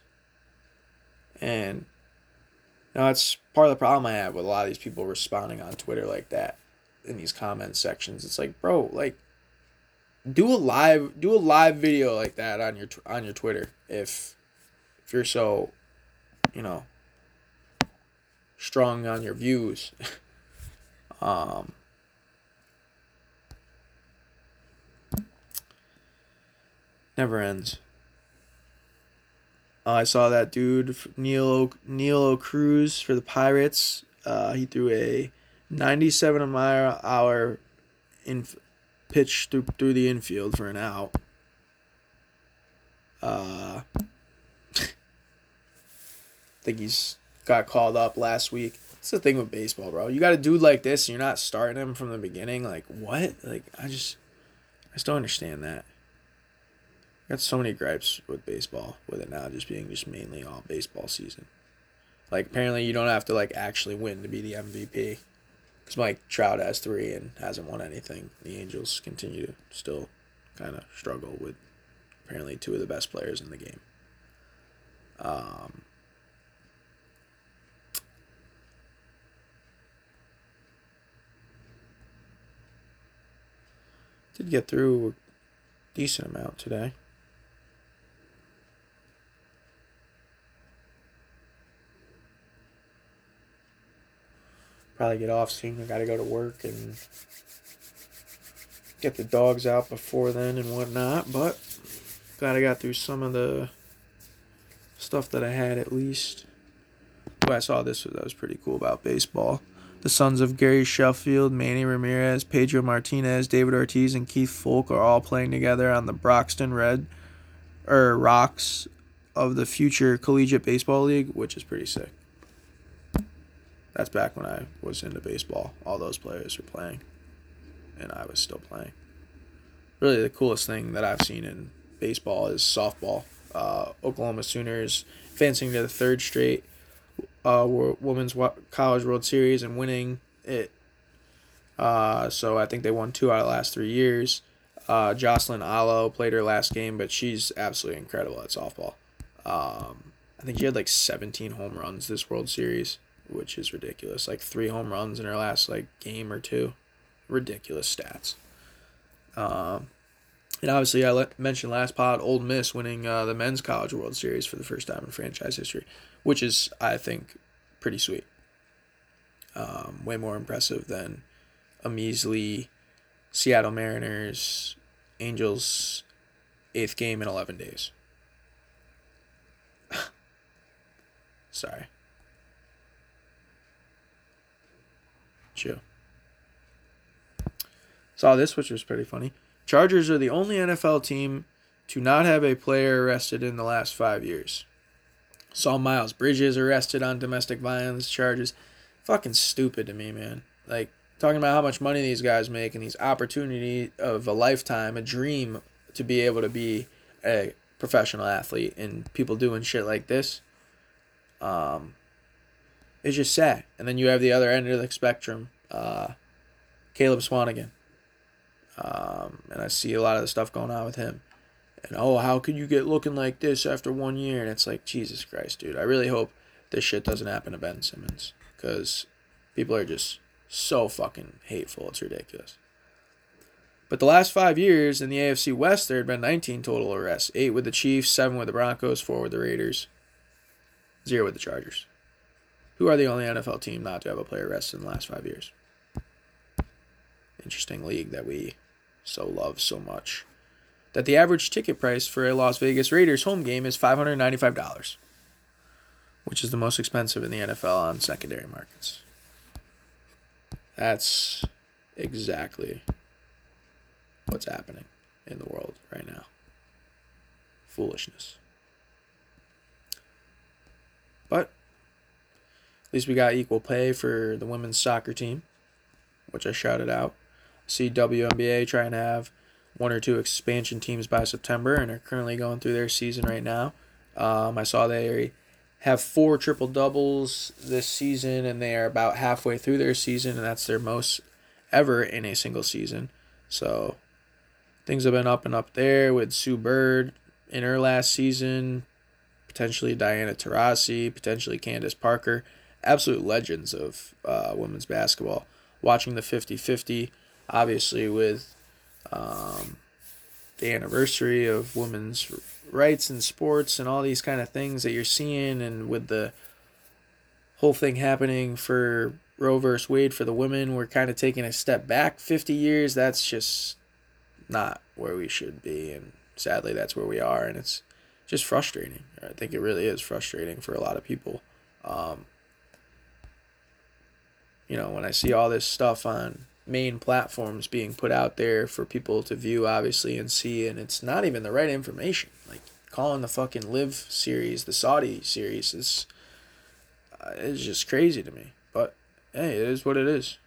And, you that's part of the problem I have with a lot of these people responding on Twitter like that in these comment sections. It's like, bro, like, do a live do a live video like that on your on your Twitter if if you're so you know strong on your views. [laughs] um, never ends. Uh, I saw that dude Neil Neil Cruz for the Pirates. Uh, he threw a 97 mile hour in pitch through through the infield for an out. Uh, I [laughs] think he's got called up last week. It's the thing with baseball, bro. You got a dude like this, and you're not starting him from the beginning. Like what? Like I just, I don't understand that. I got so many gripes with baseball, with it now just being just mainly all baseball season. Like apparently you don't have to like actually win to be the MVP. Because Mike Trout has three and hasn't won anything. The Angels continue to still kind of struggle with apparently two of the best players in the game. Um, Did get through a decent amount today. Probably get off soon. I gotta go to work and get the dogs out before then and whatnot. But glad I got through some of the stuff that I had at least. Well, I saw this that was pretty cool about baseball. The sons of Gary Sheffield, Manny Ramirez, Pedro Martinez, David Ortiz, and Keith Foulke are all playing together on the Brockton Red or Rox of the future Collegiate Baseball League, which is pretty sick. That's back when I was into baseball. All those players were playing, and I was still playing. Really, the coolest thing that I've seen in baseball is softball. Uh, Oklahoma Sooners advancing to the third straight uh, Women's College World Series and winning it. Uh, so I think they won two out of the last three years. Uh, Jocelyn Alo played her last game, but she's absolutely incredible at softball. Um, I think she had like 17 home runs this World Series, which is ridiculous. Like three home runs in her last like game or two, ridiculous stats. Um, and obviously, I let, mentioned last pod, Ole Miss winning uh, the men's college World Series for the first time in franchise history which is I think pretty sweet. Um, way more impressive than a measly Seattle Mariners Angels eighth game in eleven days. [laughs] Sorry. Chill. Saw this, which was pretty funny. Chargers are the only NFL team to not have a player arrested in the last five years. Saw Miles Bridges arrested on domestic violence charges. Fucking stupid to me, man. Like talking about how much money these guys make and these opportunity of a lifetime, a dream to be able to be a professional athlete and people doing shit like this. Um, it's just sad. And then you have the other end of the spectrum, uh, Caleb Swanigan. Um, and I see a lot of the stuff going on with him and oh, how could you get looking like this after one year? And it's like, Jesus Christ, dude. I really hope this shit doesn't happen to Ben Simmons because people are just so fucking hateful. It's ridiculous. But the last five years in the AFC West, there had been 19 total arrests eight with the Chiefs, seven with the Broncos, four with the Raiders, zero with the Chargers, who are the only NFL team not to have a player arrested in the last five years. Interesting league that we so love so much. That the average ticket price for a Las Vegas Raiders home game is $595, which is the most expensive in the NFL on secondary markets. That's exactly what's happening in the world right now. Foolishness. But least we got equal pay for the women's soccer team, which I shouted out. See WNBA trying to have one or two expansion teams by September and are currently going through their season right now. Um, I saw they have four triple doubles this season and they are about halfway through their season, and that's their most ever in a single season. So things have been up and up there with Sue Bird in her last season, potentially Diana Taurasi, potentially Candace Parker. Absolute legends of uh, women's basketball. Watching the 50 50 obviously with um, the anniversary of women's rights in sports and all these kind of things that you're seeing and with the whole thing happening for Roe versus Wade for the women, we're kind of taking a step back 50 years. That's just not where we should be. And sadly, that's where we are. And it's just frustrating. I think it really is frustrating for a lot of people. Um, you know, when I see all this stuff on main platforms being put out there for people to view, obviously, and see, and it's not even the right information. Like calling the fucking LIV series the Saudi series is, uh, it's just crazy to me. But hey, it is what it is.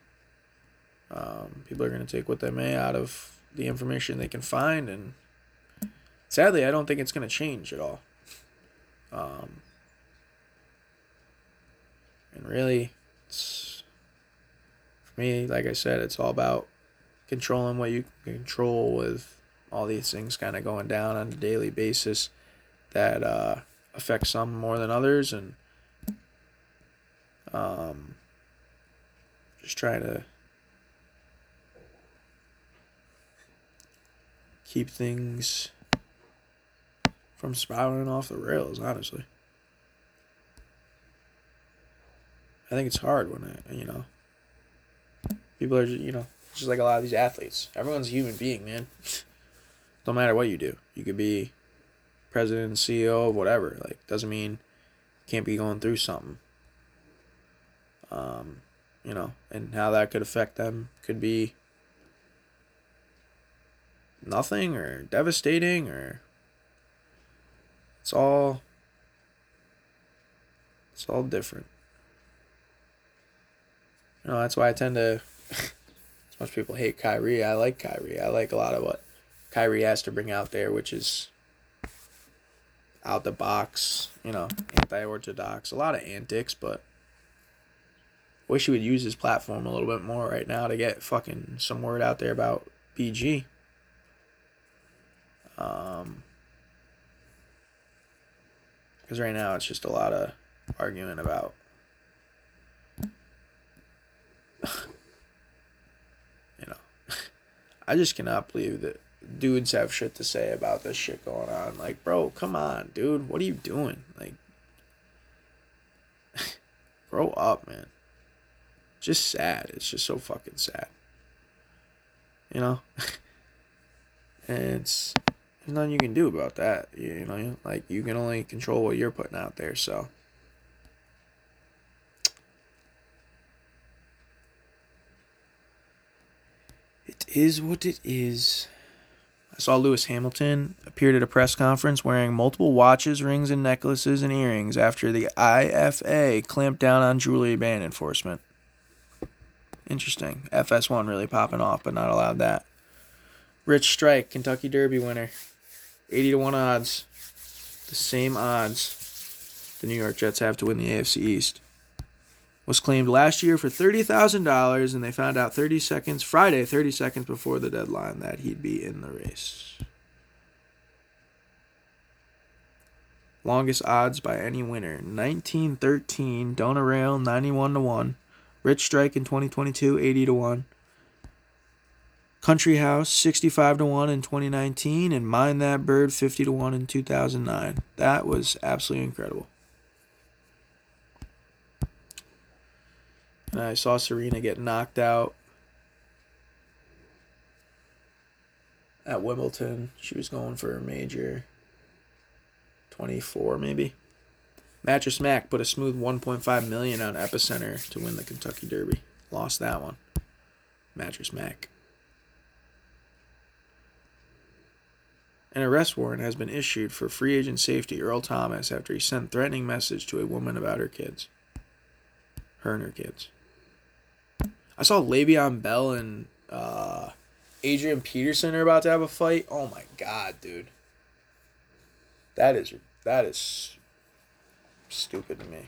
Um, people are going to take what they may out of the information they can find, and sadly, I don't think it's going to change at all. Um, and really, it's me, like I said, it's all about controlling what you control with all these things kind of going down on a daily basis that uh, affect some more than others, and um, just trying to keep things from spiraling off the rails. Honestly, I think it's hard when I, you know. People are, you know, just like a lot of these athletes. Everyone's a human being, man. [laughs] Don't matter what you do. You could be president, CEO, of whatever. Like, doesn't mean you can't be going through something. Um, you know, and how that could affect them could be nothing or devastating or it's all it's all different. You know, that's why I tend to [laughs] as much people hate Kyrie, I like Kyrie. I like a lot of what Kyrie has to bring out there, which is out the box, you know, anti orthodox, a lot of antics, but wish he would use his platform a little bit more right now to get fucking some word out there about BG. Um, because right now it's just a lot of arguing about [laughs] [laughs] I just cannot believe that dudes have shit to say about this shit going on. Like, bro, come on, dude. What are you doing? Like, [laughs] grow up, man. Just sad. It's just so fucking sad. You know? [laughs] and it's there's nothing you can do about that. You know, like you can only control what you're putting out there, so It is what it is. I saw Lewis Hamilton appeared at a press conference wearing multiple watches, rings, and necklaces and earrings after the IFA clamped down on jewelry ban enforcement. Interesting. FS1 really popping off, but not allowed that. Rich Strike, Kentucky Derby winner. 80 to 1 odds. The same odds the New York Jets have to win the AFC East was claimed last year for $30,000 and they found out 30 seconds Friday 30 seconds before the deadline that he'd be in the race. Longest odds by any winner 1913 Donerail 91 to 1 Rich Strike in 2022 80 to 1 Country House 65 to 1 in 2019 and Mine That Bird 50 to 1 in 2009. That was absolutely incredible. And I saw Serena get knocked out at Wimbledon. She was going for a major 24 maybe. Mattress Mac put a smooth 1.5 million on Epicenter to win the Kentucky Derby. Lost that one. Mattress Mac. An arrest warrant has been issued for free agent safety Earl Thomas after he sent threatening message to a woman about her kids. Her and her kids. I saw Le'Veon Bell and uh, Adrian Peterson are about to have a fight. Oh my god, dude. That is that is stupid to me.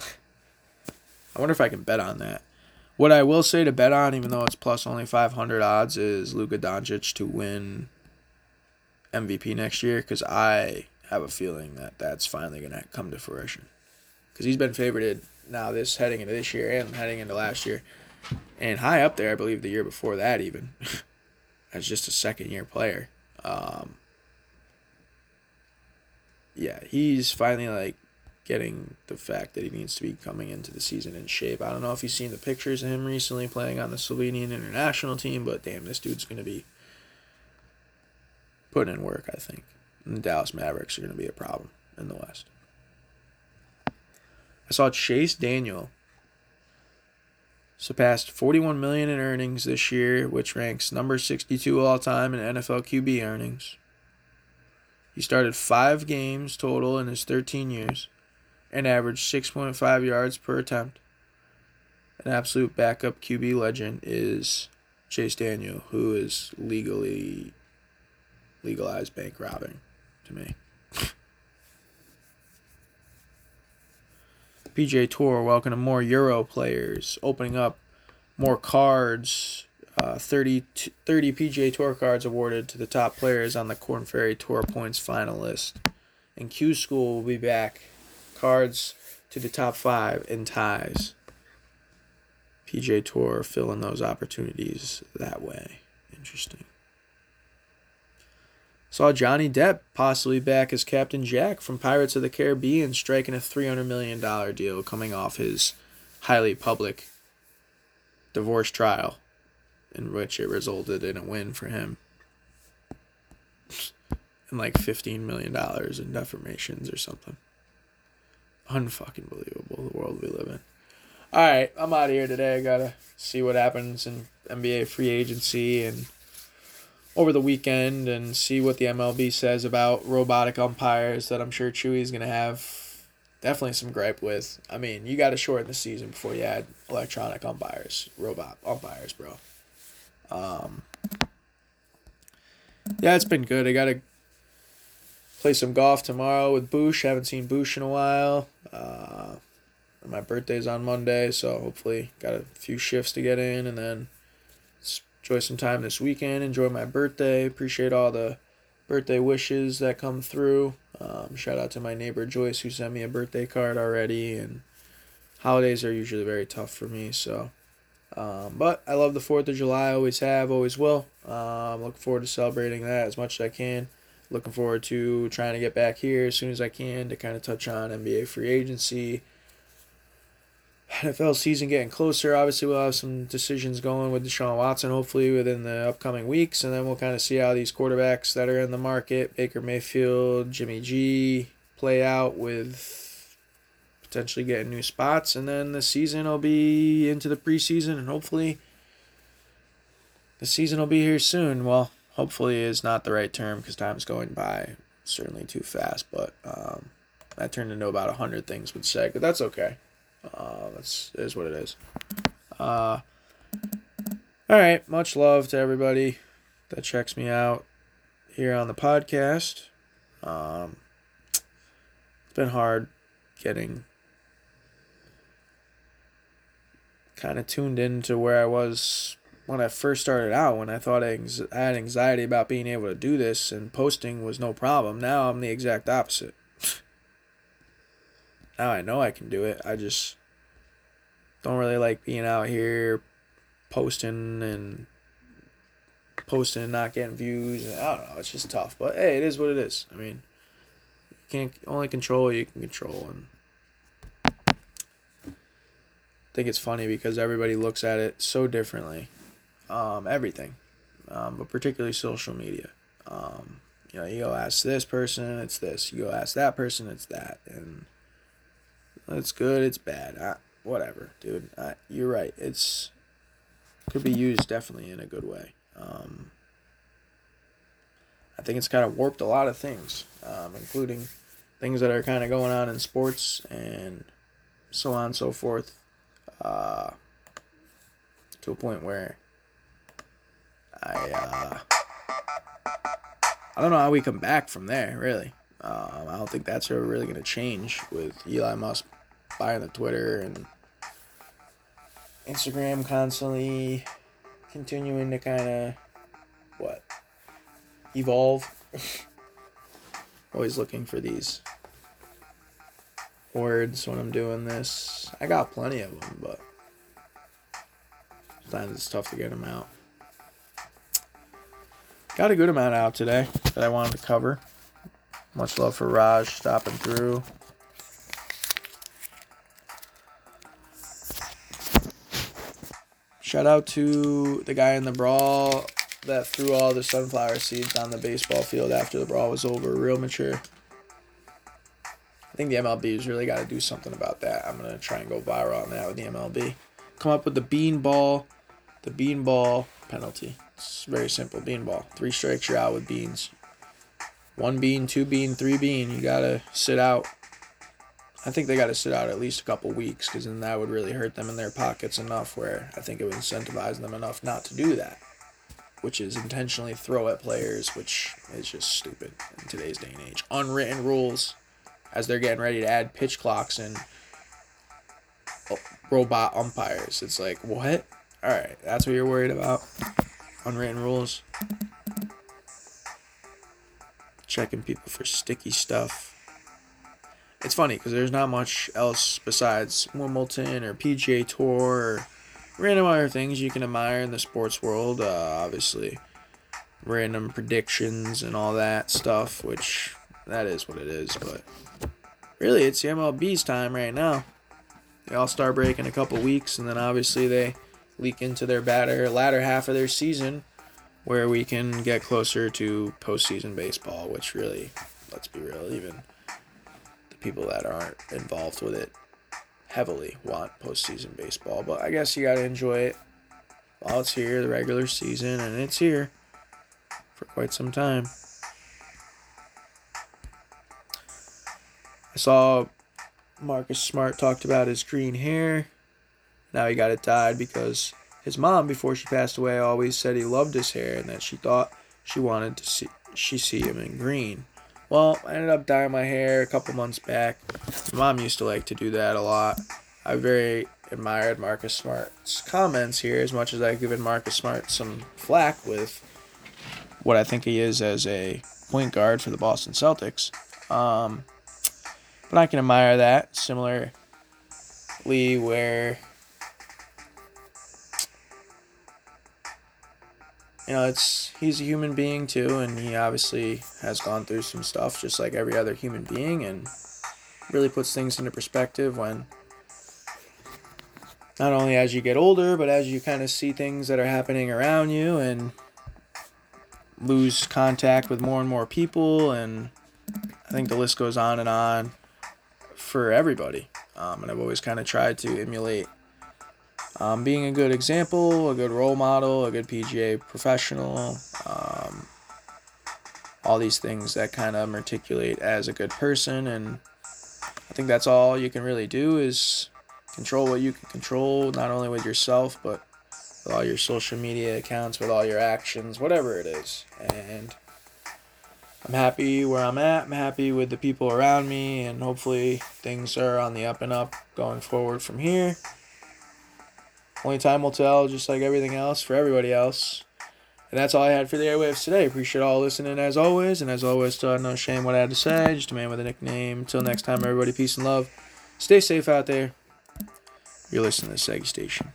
[laughs] I wonder if I can bet on that. What I will say to bet on, even though it's plus only 500 odds, is Luka Doncic to win MVP next year because I have a feeling that that's finally going to come to fruition. Because he's been favored now this heading into this year and heading into last year. And high up there, I believe the year before that, even [laughs] as just a second year player. Um, yeah, he's finally like getting the fact that he needs to be coming into the season in shape. I don't know if you've seen the pictures of him recently playing on the Slovenian international team, but damn, this dude's going to be putting in work, I think. And the Dallas Mavericks are going to be a problem in the West. I saw Chase Daniel surpassed 41 million in earnings this year, which ranks number 62 all time in NFL QB earnings. He started five games total in his 13 years and averaged 6.5 yards per attempt. An absolute backup QB legend is Chase Daniel, who is legally legalized bank robbing to me. PGA Tour welcoming more Euro players, opening up more cards uh, 30, 30 PGA Tour cards awarded to the top players on the Korn Ferry Tour Points final list. And Q School will be back. Cards to the top five in ties. PGA Tour filling those opportunities that way. Interesting. Saw Johnny Depp possibly back as Captain Jack from Pirates of the Caribbean, striking a $300 million deal coming off his highly public divorce trial in which it resulted in a win for him. [laughs] And like $15 million in deformations or something. Unfucking believable, the world we live in. Alright, I'm out of here today. I gotta see what happens in NBA free agency and over the weekend and see what the MLB says about robotic umpires that I'm sure Chewy's gonna have definitely some gripe with. I mean, you gotta shorten the season before you add electronic umpires, robot umpires, bro. Um, yeah, it's been good. I got to play some golf tomorrow with Boosh. Haven't seen Boosh in a while. Uh, my birthday's on Monday, so hopefully got a few shifts to get in, and then enjoy some time this weekend. Enjoy my birthday. Appreciate all the birthday wishes that come through. Um, shout out to my neighbor Joyce who sent me a birthday card already, and holidays are usually very tough for me, so um, but I love the 4th of July, always have, always will. Um, looking forward to celebrating that as much as I can. Looking forward to trying to get back here as soon as I can to kind of touch on NBA free agency. NFL season getting closer. Obviously, we'll have some decisions going with Deshaun Watson, hopefully, within the upcoming weeks. And then we'll kind of see how these quarterbacks that are in the market, Baker Mayfield, Jimmy G, play out with potentially getting new spots, and then the season will be into the preseason, and hopefully the season will be here soon. Well, hopefully is not the right term because time's going by certainly too fast, but um, that turned into about hundred things with Seg, but that's okay. Uh, that's is what it is. Uh, all right, much love to everybody that checks me out here on the podcast. Um, it's been hard getting kind of tuned into where I was when I first started out, when I thought I, had anxiety about being able to do this and posting was no problem. Now I'm the exact opposite. [laughs] now I know I can do it. I just don't really like being out here posting and posting and not getting views. I don't know. It's just tough. But hey, it is what it is. I mean, you can't only control what you can control. And I think it's funny because everybody looks at it so differently. Um, everything, um, but particularly social media. Um, you know, you go ask this person, it's this. You go ask that person, it's that. And it's good, it's bad. I, whatever, dude. I, you're right. It's could be used definitely in a good way. Um, I think it's kind of warped a lot of things, um, including things that are kind of going on in sports and so on and so forth, uh, to a point where I uh, I don't know how we come back from there. Really, um, I don't think that's really going to change with Eli Musk buying the Twitter and Instagram constantly continuing to kind of what evolve. [laughs] Always looking for these words when I'm doing this. I got plenty of them, but sometimes it's tough to get them out. Got a good amount out today that I wanted to cover. Much love for Raj stopping through. Shout out to the guy in the brawl that threw all the sunflower seeds on the baseball field after the brawl was over. Real mature. I think the MLB's really got to do something about that. I'm to try and go viral on that with the MLB. Come up with the bean ball, the bean ball penalty. It's very simple. Bean ball. Three strikes, you're out with beans. One bean, two bean, three bean. You got to sit out I think they got to sit out at least a couple weeks because then that would really hurt them in their pockets enough where I think it would incentivize them enough not to do that, which is intentionally throw at players, which is just stupid in today's day and age. Unwritten rules as they're getting ready to add pitch clocks and oh, robot umpires. It's like, what? All right, that's what you're worried about? Unwritten rules. Checking people for sticky stuff it's funny because there's not much else besides Wimbledon or PGA Tour or random other things you can admire in the sports world. Uh, obviously, random predictions and all that stuff, which that is what it is. But really, it's the MLB's time right now. They all start break in a couple weeks, and then obviously they leak into their batter latter half of their season, where we can get closer to postseason baseball. Which really, let's be real, even people that aren't involved with it heavily want postseason baseball. But I guess you got to enjoy it while it's here, the regular season, and it's here for quite some time. I saw Marcus Smart talked about his green hair. Now he got it dyed because his mom, before she passed away, always said he loved his hair and that she thought she wanted to see she see him in green. Well, I ended up dyeing my hair a couple months back. My mom used to like to do that a lot. I very admired Marcus Smart's comments here as much as I've given Marcus Smart some flack with what I think he is as a point guard for the Boston Celtics. Um, but I can admire that. Similarly, where you know, it's he's a human being too, and he obviously has gone through some stuff just like every other human being, and really puts things into perspective when not only as you get older, but as you kind of see things that are happening around you and lose contact with more and more people, and I think the list goes on and on for everybody. Um, and I've always kind of tried to emulate um, being a good example, a good role model, a good PGA professional, um, all these things that kind of articulate as a good person. And I think that's all you can really do is control what you can control, not only with yourself, but with all your social media accounts, with all your actions, whatever it is. And I'm happy where I'm at. I'm happy with the people around me, and hopefully things are on the up and up going forward from here. Only time will tell, just like everything else for everybody else. And that's all I had for the airwaves today. Appreciate all listening as always. And as always, still no shame what I had to say. Just a man with a nickname. Until next time, everybody, peace and love. Stay safe out there. You're listening to Seggy Station.